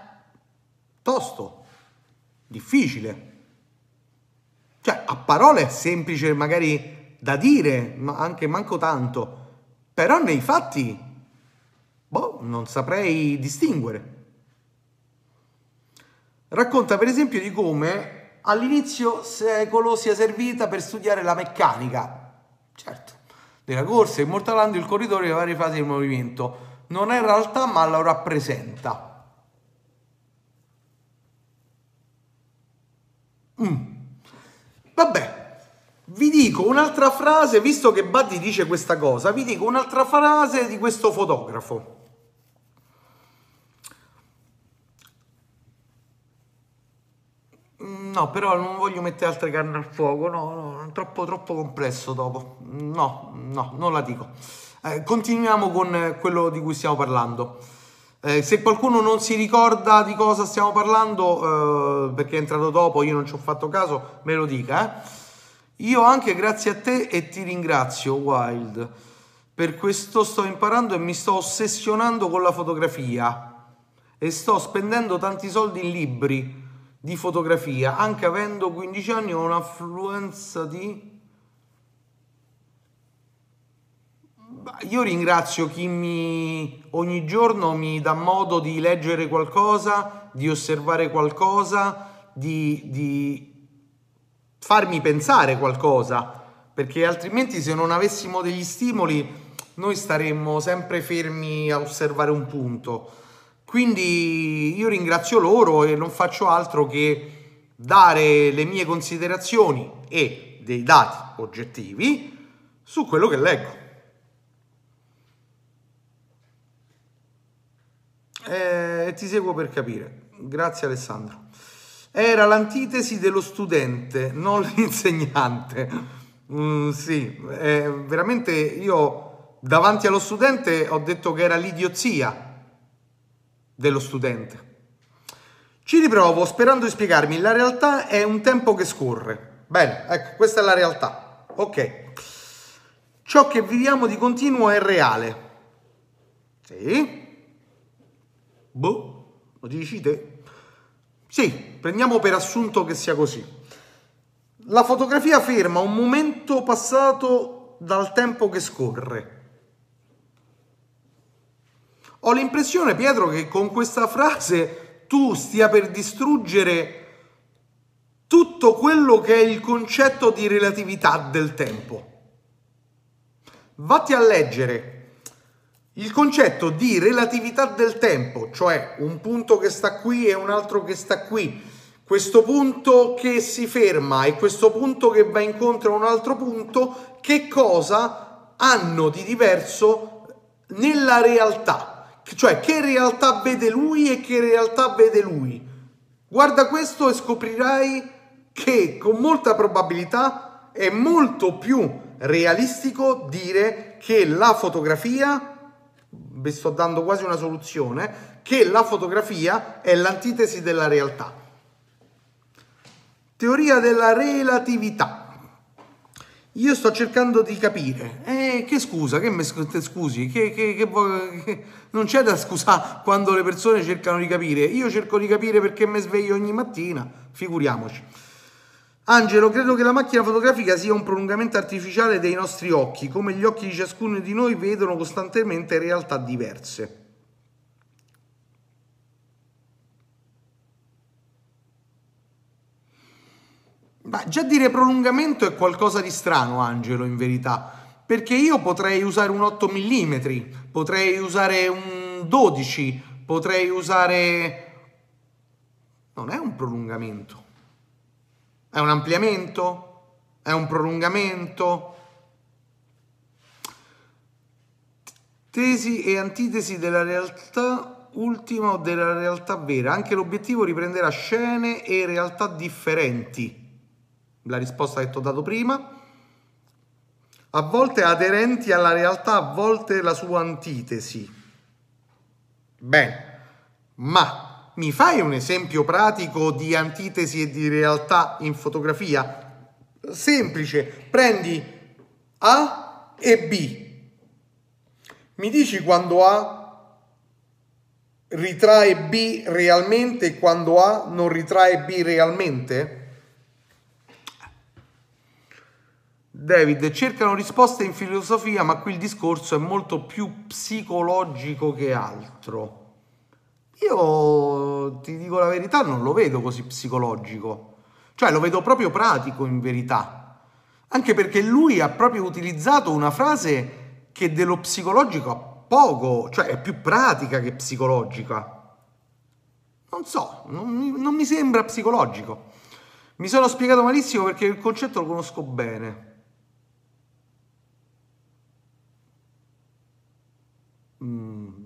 tosto, difficile. Cioè, a parole è semplice magari da dire, ma anche manco tanto, però nei fatti, boh, non saprei distinguere. Racconta per esempio di come all'inizio secolo sia servita per studiare la meccanica, certo, della corsa, immortalando il corridore e le varie fasi del movimento. Non è realtà, ma lo rappresenta. Mm. Vabbè, vi dico un'altra frase, visto che Buddy dice questa cosa, vi dico un'altra frase di questo fotografo. Mm, no, però non voglio mettere altre carne al fuoco, no, no, troppo, troppo complesso dopo. No, no, non la dico. Eh, continuiamo con quello di cui stiamo parlando. Eh, se qualcuno non si ricorda di cosa stiamo parlando, eh, perché è entrato dopo, io non ci ho fatto caso, me lo dica. Eh. Io anche grazie a te e ti ringrazio, Wild. Per questo sto imparando e mi sto ossessionando con la fotografia e sto spendendo tanti soldi in libri di fotografia, anche avendo 15 anni ho un'affluenza di Io ringrazio chi mi, ogni giorno mi dà modo di leggere qualcosa, di osservare qualcosa, di, di farmi pensare qualcosa, perché altrimenti se non avessimo degli stimoli noi staremmo sempre fermi a osservare un punto. Quindi io ringrazio loro e non faccio altro che dare le mie considerazioni e dei dati oggettivi su quello che leggo. Eh, ti seguo per capire. Grazie Alessandro. Era l'antitesi dello studente, non l'insegnante. Mm, sì, eh, veramente io davanti allo studente ho detto che era l'idiozia dello studente. Ci riprovo sperando di spiegarmi. La realtà è un tempo che scorre. Bene, ecco, questa è la realtà. Ok. Ciò che viviamo di continuo è reale. Sì. Boh, lo dici te? Sì, prendiamo per assunto che sia così. La fotografia ferma un momento passato dal tempo che scorre. Ho l'impressione, Pietro, che con questa frase tu stia per distruggere tutto quello che è il concetto di relatività del tempo. Vatti a leggere il concetto di relatività del tempo, cioè un punto che sta qui e un altro che sta qui, questo punto che si ferma e questo punto che va incontro a un altro punto, che cosa hanno di diverso nella realtà? Cioè che realtà vede lui e che realtà vede lui? Guarda questo e scoprirai che con molta probabilità è molto più realistico dire che la fotografia, vi sto dando quasi una soluzione, che la fotografia è l'antitesi della realtà. Teoria della relatività. Io sto cercando di capire. Eh, che scusa, che mi scusi? Che, che, che, che, non c'è da scusare quando le persone cercano di capire. Io cerco di capire perché mi sveglio ogni mattina, figuriamoci. Angelo, credo che la macchina fotografica sia un prolungamento artificiale dei nostri occhi, come gli occhi di ciascuno di noi vedono costantemente realtà diverse. Ma già dire prolungamento è qualcosa di strano, Angelo, in verità. Perché io potrei usare un 8 mm, potrei usare un 12, potrei usare... Non è un prolungamento. È un ampliamento? È un prolungamento? Tesi e antitesi della realtà ultima o della realtà vera. Anche l'obiettivo riprenderà scene e realtà differenti la risposta che ti ho dato prima, a volte aderenti alla realtà, a volte la sua antitesi. Bene, ma mi fai un esempio pratico di antitesi e di realtà in fotografia? Semplice, prendi A e B. Mi dici quando A ritrae B realmente e quando A non ritrae B realmente? David, cercano risposte in filosofia, ma qui il discorso è molto più psicologico che altro. Io ti dico la verità, non lo vedo così psicologico, cioè lo vedo proprio pratico in verità, anche perché lui ha proprio utilizzato una frase che dello psicologico ha poco, cioè è più pratica che psicologica. Non so, non non mi sembra psicologico. Mi sono spiegato malissimo perché il concetto lo conosco bene.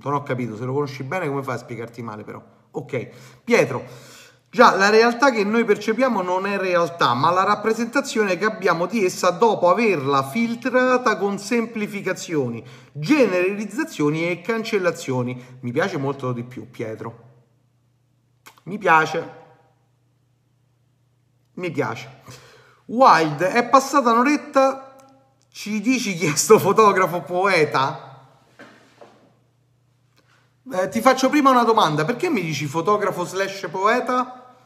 Non ho capito, se lo conosci bene come fai a spiegarti male però? Ok, Pietro, già la realtà che noi percepiamo non è realtà, ma la rappresentazione che abbiamo di essa dopo averla filtrata con semplificazioni, generalizzazioni e cancellazioni. Mi piace molto di più, Pietro. Mi piace. Mi piace. Wild, è passata un'oretta, ci dici chi è sto fotografo poeta? Eh, ti faccio prima una domanda, perché mi dici fotografo slash poeta?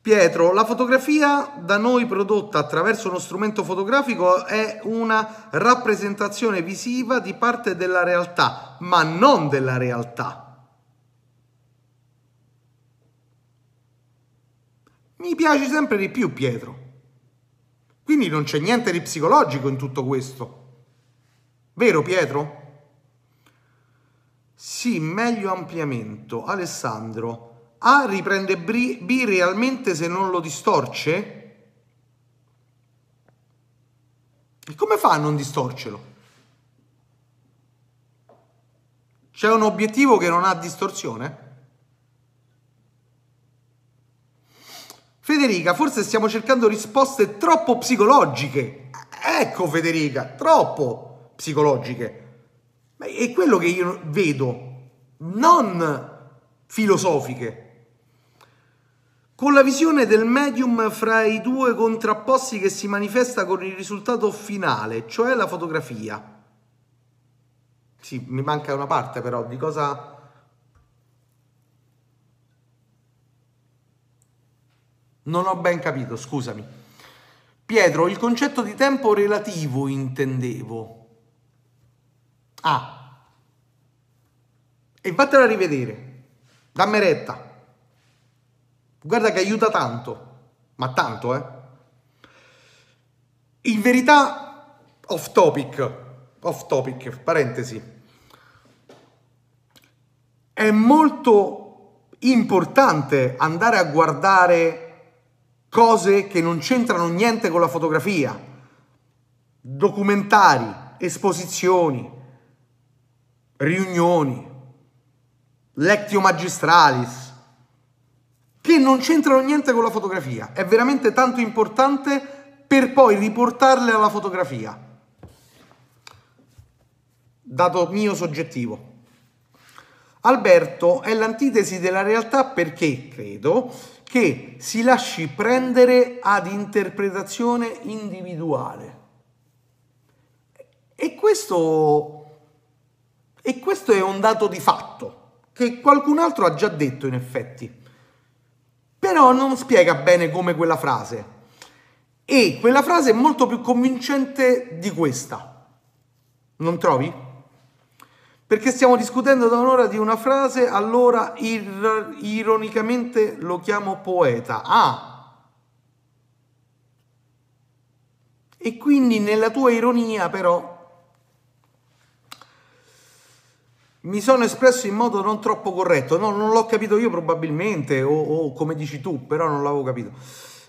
Pietro, la fotografia da noi prodotta attraverso uno strumento fotografico è una rappresentazione visiva di parte della realtà, ma non della realtà. Mi piace sempre di più, Pietro. Quindi non c'è niente di psicologico in tutto questo. Vero, Pietro? Sì, meglio ampliamento. Alessandro, A riprende B realmente se non lo distorce? E come fa a non distorcerlo? C'è un obiettivo che non ha distorsione? Federica, forse stiamo cercando risposte troppo psicologiche. Ecco Federica, troppo psicologiche. È quello che io vedo, non filosofiche. Con la visione del medium fra i due contrapposti che si manifesta con il risultato finale, cioè la fotografia. Sì, mi manca una parte però, di cosa... Non ho ben capito, scusami. Pietro, il concetto di tempo relativo intendevo. Ah. E vattela a rivedere. Dammi retta. Guarda che aiuta tanto. Ma tanto, eh. In verità, off topic, off topic, parentesi, è molto importante andare a guardare cose che non c'entrano niente con la fotografia, documentari, esposizioni, riunioni, lectio magistralis, che non c'entrano niente con la fotografia. È veramente tanto importante per poi riportarle alla fotografia. Dato mio soggettivo. Alberto è l'antitesi della realtà perché, credo, che si lasci prendere ad interpretazione individuale. E questo, e questo è un dato di fatto, che qualcun altro ha già detto in effetti. Però non spiega bene come quella frase. E quella frase è molto più convincente di questa. Non trovi? perché stiamo discutendo da un'ora di una frase, allora ir- ironicamente lo chiamo poeta. Ah! E quindi nella tua ironia però mi sono espresso in modo non troppo corretto, no, non l'ho capito io probabilmente, o, o come dici tu, però non l'avevo capito.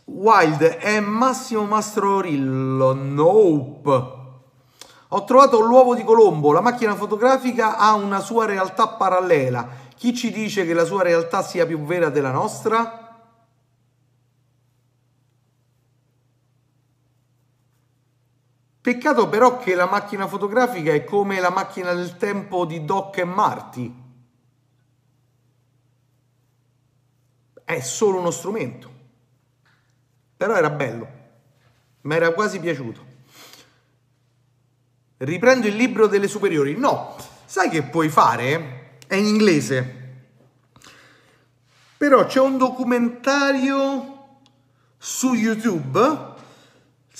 Wild è Massimo Mastrorillo, nope. Ho trovato l'uovo di Colombo, la macchina fotografica ha una sua realtà parallela. Chi ci dice che la sua realtà sia più vera della nostra? Peccato però che la macchina fotografica è come la macchina del tempo di Doc e Marty. È solo uno strumento. Però era bello. Mi era quasi piaciuto riprendo il libro delle superiori. No, sai che puoi fare? È in inglese. Però c'è un documentario su YouTube.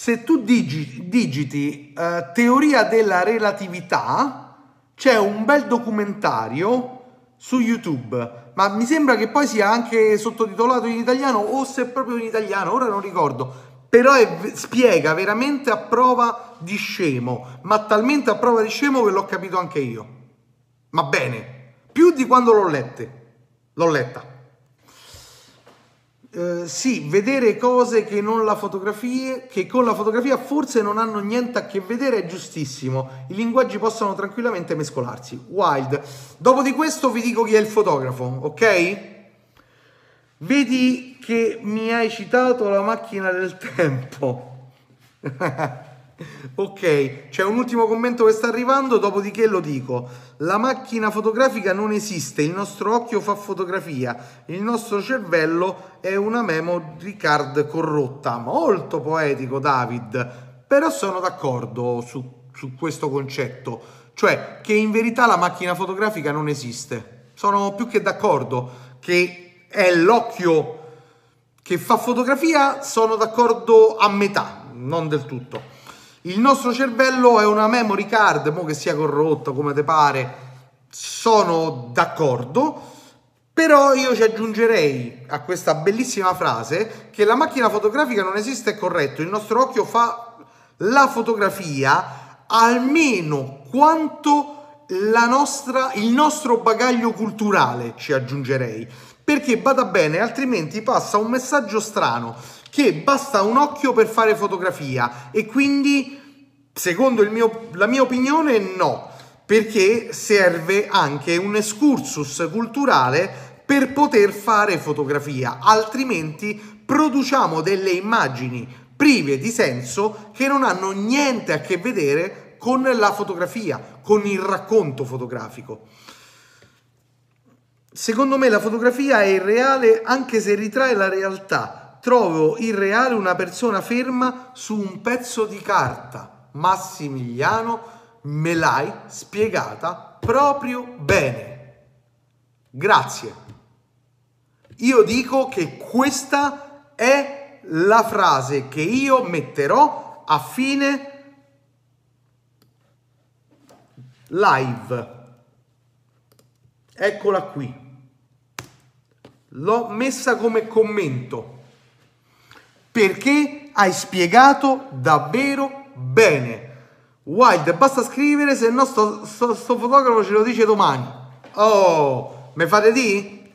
Se tu digiti, digiti uh, teoria della relatività, c'è un bel documentario su YouTube. Ma mi sembra che poi sia anche sottotitolato in italiano o se proprio in italiano, ora non ricordo però è, spiega veramente a prova di scemo, ma talmente a prova di scemo che l'ho capito anche io. Ma bene, più di quando l'ho lette, l'ho letta. Uh, sì, vedere cose che, che con la fotografia forse non hanno niente a che vedere è giustissimo. I linguaggi possono tranquillamente mescolarsi. Wild. Dopo di questo vi dico chi è il fotografo, ok? Vedi che mi hai citato la macchina del tempo. ok, c'è un ultimo commento che sta arrivando, dopodiché lo dico. La macchina fotografica non esiste, il nostro occhio fa fotografia, il nostro cervello è una memory card corrotta. Molto poetico, David, però sono d'accordo su, su questo concetto, cioè che in verità la macchina fotografica non esiste. Sono più che d'accordo che è l'occhio che fa fotografia, sono d'accordo a metà, non del tutto. Il nostro cervello è una memory card, mo che sia corrotto come te pare, sono d'accordo, però io ci aggiungerei a questa bellissima frase che la macchina fotografica non esiste è corretto, il nostro occhio fa la fotografia almeno quanto nostra, il nostro bagaglio culturale, ci aggiungerei. Perché bada bene, altrimenti passa un messaggio strano che basta un occhio per fare fotografia e quindi, secondo mio, la mia opinione, no, perché serve anche un excursus culturale per poter fare fotografia, altrimenti produciamo delle immagini prive di senso che non hanno niente a che vedere con la fotografia, con il racconto fotografico. Secondo me la fotografia è irreale anche se ritrae la realtà. Trovo irreale una persona ferma su un pezzo di carta. Massimiliano, me l'hai spiegata proprio bene. Grazie. Io dico che questa è la frase che io metterò a fine live. Eccola qui. L'ho messa come commento perché hai spiegato davvero bene. Wild, basta scrivere, se no sto, sto, sto fotografo ce lo dice domani. Oh, me fate di?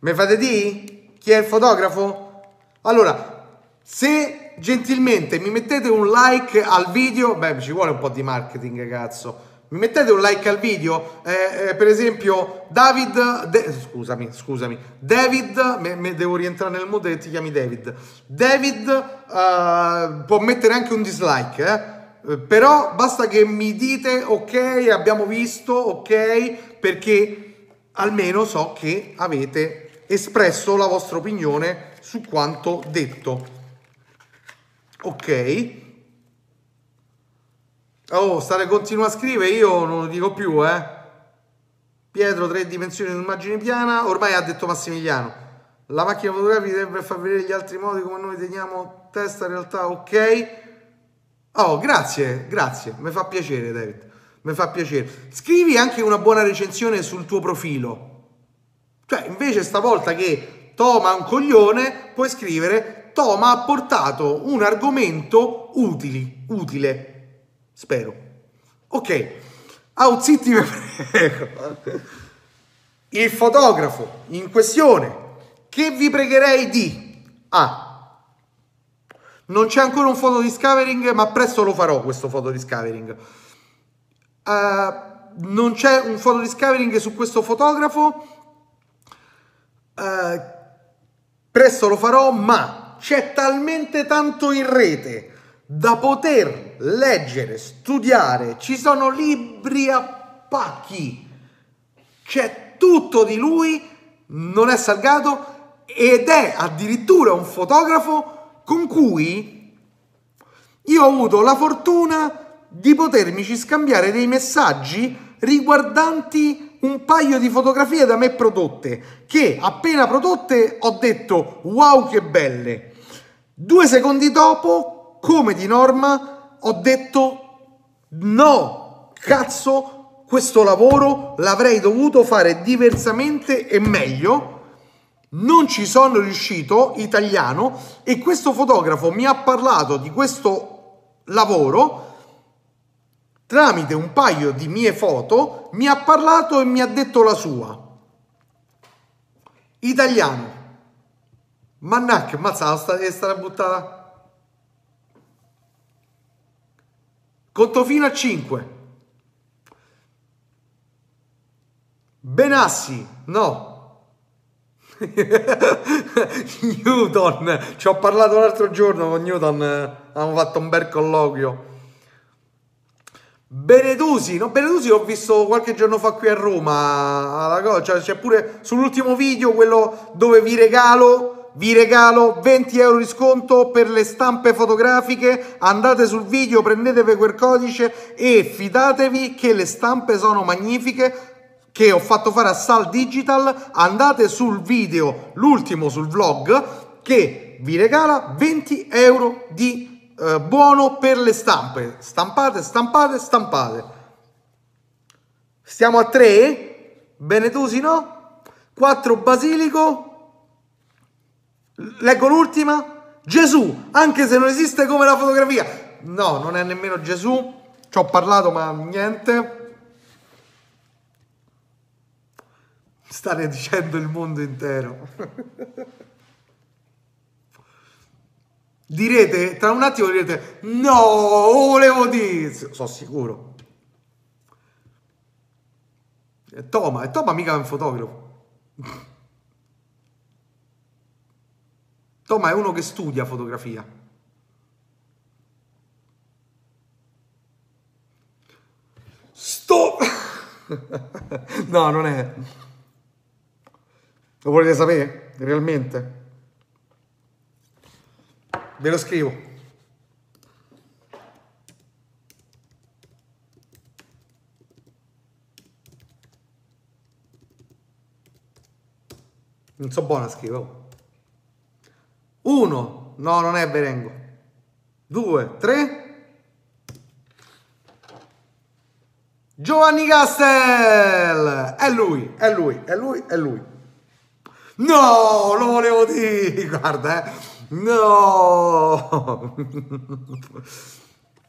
Mi fate di? Chi è il fotografo? Allora, se gentilmente mi mettete un like al video, beh, ci vuole un po' di marketing, cazzo. Mettete un like al video? Eh, eh, per esempio, David, De, scusami, scusami, David, me, me devo rientrare nel mood e ti chiami David. David uh, può mettere anche un dislike, eh? eh? però basta che mi dite ok, abbiamo visto, ok, perché almeno so che avete espresso la vostra opinione su quanto detto. Ok. Oh, state continua a scrivere, io non lo dico più, eh. Pietro, tre dimensioni di immagine piana, ormai ha detto Massimiliano. La macchina fotografica deve far vedere gli altri modi come noi teniamo testa, in realtà, ok. Oh, grazie, grazie, mi fa piacere David, mi fa piacere. Scrivi anche una buona recensione sul tuo profilo. Cioè, invece stavolta che Toma è un coglione, puoi scrivere Toma ha portato un argomento utili, utile Spero. Ok. Out zitti, prego. Il fotografo in questione che vi pregherei di A. Non c'è ancora un foto discovering, ma presto lo farò questo foto discovering. Uh, non c'è un foto discovering su questo fotografo. Uh, presto lo farò, ma c'è talmente tanto in rete da poter leggere, studiare, ci sono libri a pacchi, c'è tutto di lui, non è Salgato ed è addirittura un fotografo con cui io ho avuto la fortuna di potermici scambiare dei messaggi riguardanti un paio di fotografie da me prodotte che appena prodotte ho detto wow che belle! Due secondi dopo come di norma ho detto no, cazzo, questo lavoro l'avrei dovuto fare diversamente e meglio. Non ci sono riuscito, italiano, e questo fotografo mi ha parlato di questo lavoro tramite un paio di mie foto, mi ha parlato e mi ha detto la sua. Italiano. Mannacchia, mazza, sta, stata buttata. Conto fino a 5. Benassi, no. Newton, ci ho parlato l'altro giorno con Newton, abbiamo fatto un bel colloquio. Benedusi, no? Benedusi l'ho visto qualche giorno fa qui a Roma, cioè, c'è pure sull'ultimo video quello dove vi regalo vi regalo 20 euro di sconto per le stampe fotografiche, andate sul video, prendetevi quel codice e fidatevi che le stampe sono magnifiche che ho fatto fare a Sal Digital, andate sul video, l'ultimo sul vlog, che vi regala 20 euro di eh, buono per le stampe. Stampate, stampate, stampate. Stiamo a 3? Benetusi no? 4 basilico, Leggo l'ultima. Gesù, anche se non esiste come la fotografia. No, non è nemmeno Gesù. Ci ho parlato, ma niente. State dicendo il mondo intero. direte, tra un attimo direte, no, volevo dire, sono sicuro. E Toma, e Toma mica è un fotografo. Toma è uno che studia fotografia. Sto... no, non è... Lo volete sapere? Realmente? Ve lo scrivo. Non so buona scrivo. Uno, no, non è Berengo. Due, tre. Giovanni Castel! È lui, è lui, è lui, è lui. No, lo volevo dire, guarda, eh. No!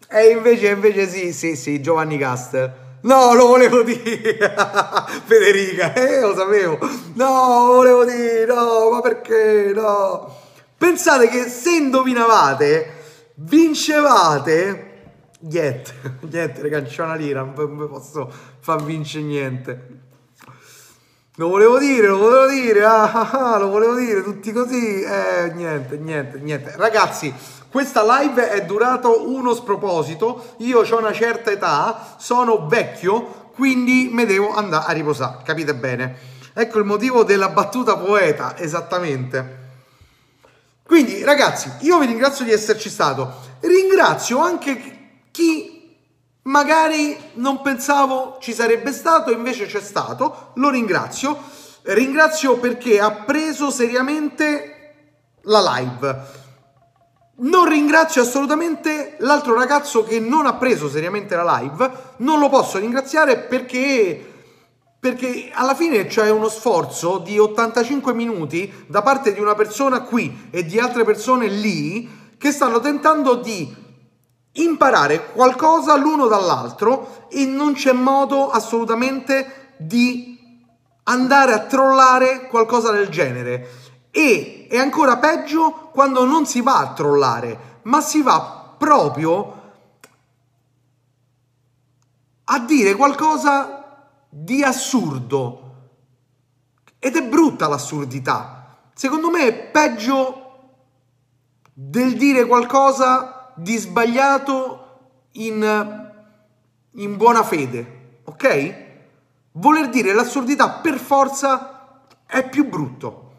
e invece, invece sì, sì, sì, Giovanni Castel. No, lo volevo dire. Federica, eh, lo sapevo. No, lo volevo dire. No, ma perché? No. Pensate che se indovinavate, vincevate. Niente, niente, raga, c'è una lira, non mi posso far vincere niente. Lo volevo dire, lo volevo dire, ah, ah, ah, lo volevo dire, tutti così. Eh, niente, niente, niente. Ragazzi, questa live è durato uno sproposito. Io ho una certa età, sono vecchio, quindi mi devo andare a riposare, capite bene? Ecco il motivo della battuta poeta, esattamente. Quindi, ragazzi, io vi ringrazio di esserci stato. Ringrazio anche chi magari non pensavo ci sarebbe stato, invece c'è stato, lo ringrazio. Ringrazio perché ha preso seriamente la live. Non ringrazio assolutamente l'altro ragazzo che non ha preso seriamente la live, non lo posso ringraziare perché perché alla fine c'è uno sforzo di 85 minuti da parte di una persona qui e di altre persone lì che stanno tentando di imparare qualcosa l'uno dall'altro e non c'è modo assolutamente di andare a trollare qualcosa del genere. E è ancora peggio quando non si va a trollare, ma si va proprio a dire qualcosa di assurdo. Ed è brutta l'assurdità. Secondo me è peggio del dire qualcosa di sbagliato in, in buona fede, ok? Voler dire l'assurdità per forza è più brutto.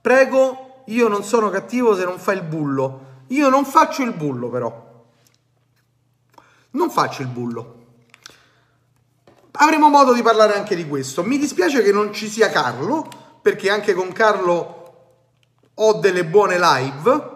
Prego, io non sono cattivo se non fai il bullo. Io non faccio il bullo però. Non faccio il bullo. Avremo modo di parlare anche di questo. Mi dispiace che non ci sia Carlo, perché anche con Carlo ho delle buone live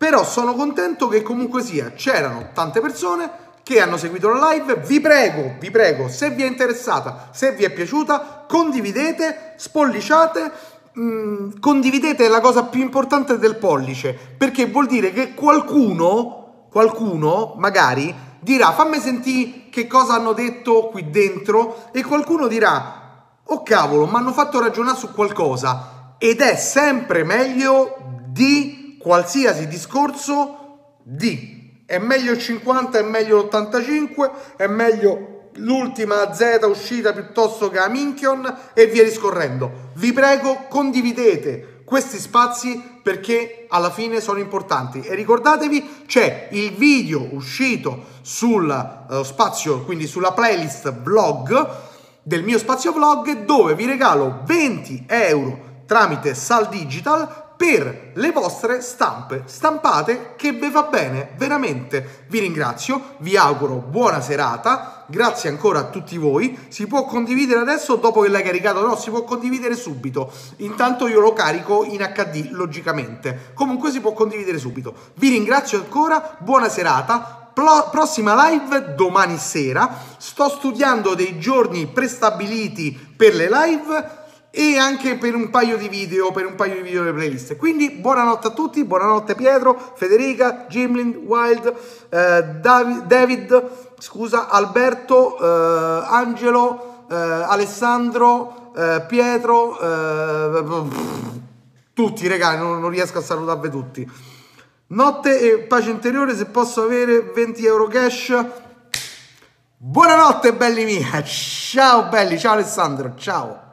però sono contento che comunque sia, c'erano tante persone che hanno seguito la live. Vi prego, vi prego, se vi è interessata, se vi è piaciuta, condividete, spolliciate. Mh, mm, condividete la cosa più importante del pollice perché vuol dire che qualcuno, qualcuno magari dirà fammi sentire che cosa hanno detto qui dentro e qualcuno dirà oh cavolo mi hanno fatto ragionare su qualcosa. Ed è sempre meglio di qualsiasi discorso di. È meglio il 50, è meglio l'85, è meglio l'ultima Z uscita piuttosto che la Minchion e via discorrendo. Vi prego, condividete questi spazi perché alla fine sono importanti. E ricordatevi c'è il video uscito sul uh, spazio, quindi sulla playlist vlog del mio spazio vlog dove vi regalo 20 euro tramite Sal Digital per le vostre stampe stampate che vi va bene veramente. Vi ringrazio vi auguro buona serata grazie ancora a tutti voi. Si può condividere adesso dopo che l'hai caricato? No si può condividere subito. Intanto io lo carico in hd logicamente. Comunque si può condividere subito. Vi ringrazio ancora buona serata. Prossima live domani sera. Sto studiando dei giorni prestabiliti per le live e anche per un paio di video, per un paio di video delle playlist. Quindi buonanotte a tutti, buonanotte Pietro, Federica, Jimlin, Wild, eh, David, David, scusa, Alberto, eh, Angelo, eh, Alessandro, eh, Pietro, eh, tutti ragazzi, non, non riesco a salutarvi tutti. Notte e pace interiore, se posso avere 20 euro cash. Buonanotte belli miei, ciao belli, ciao Alessandro, ciao.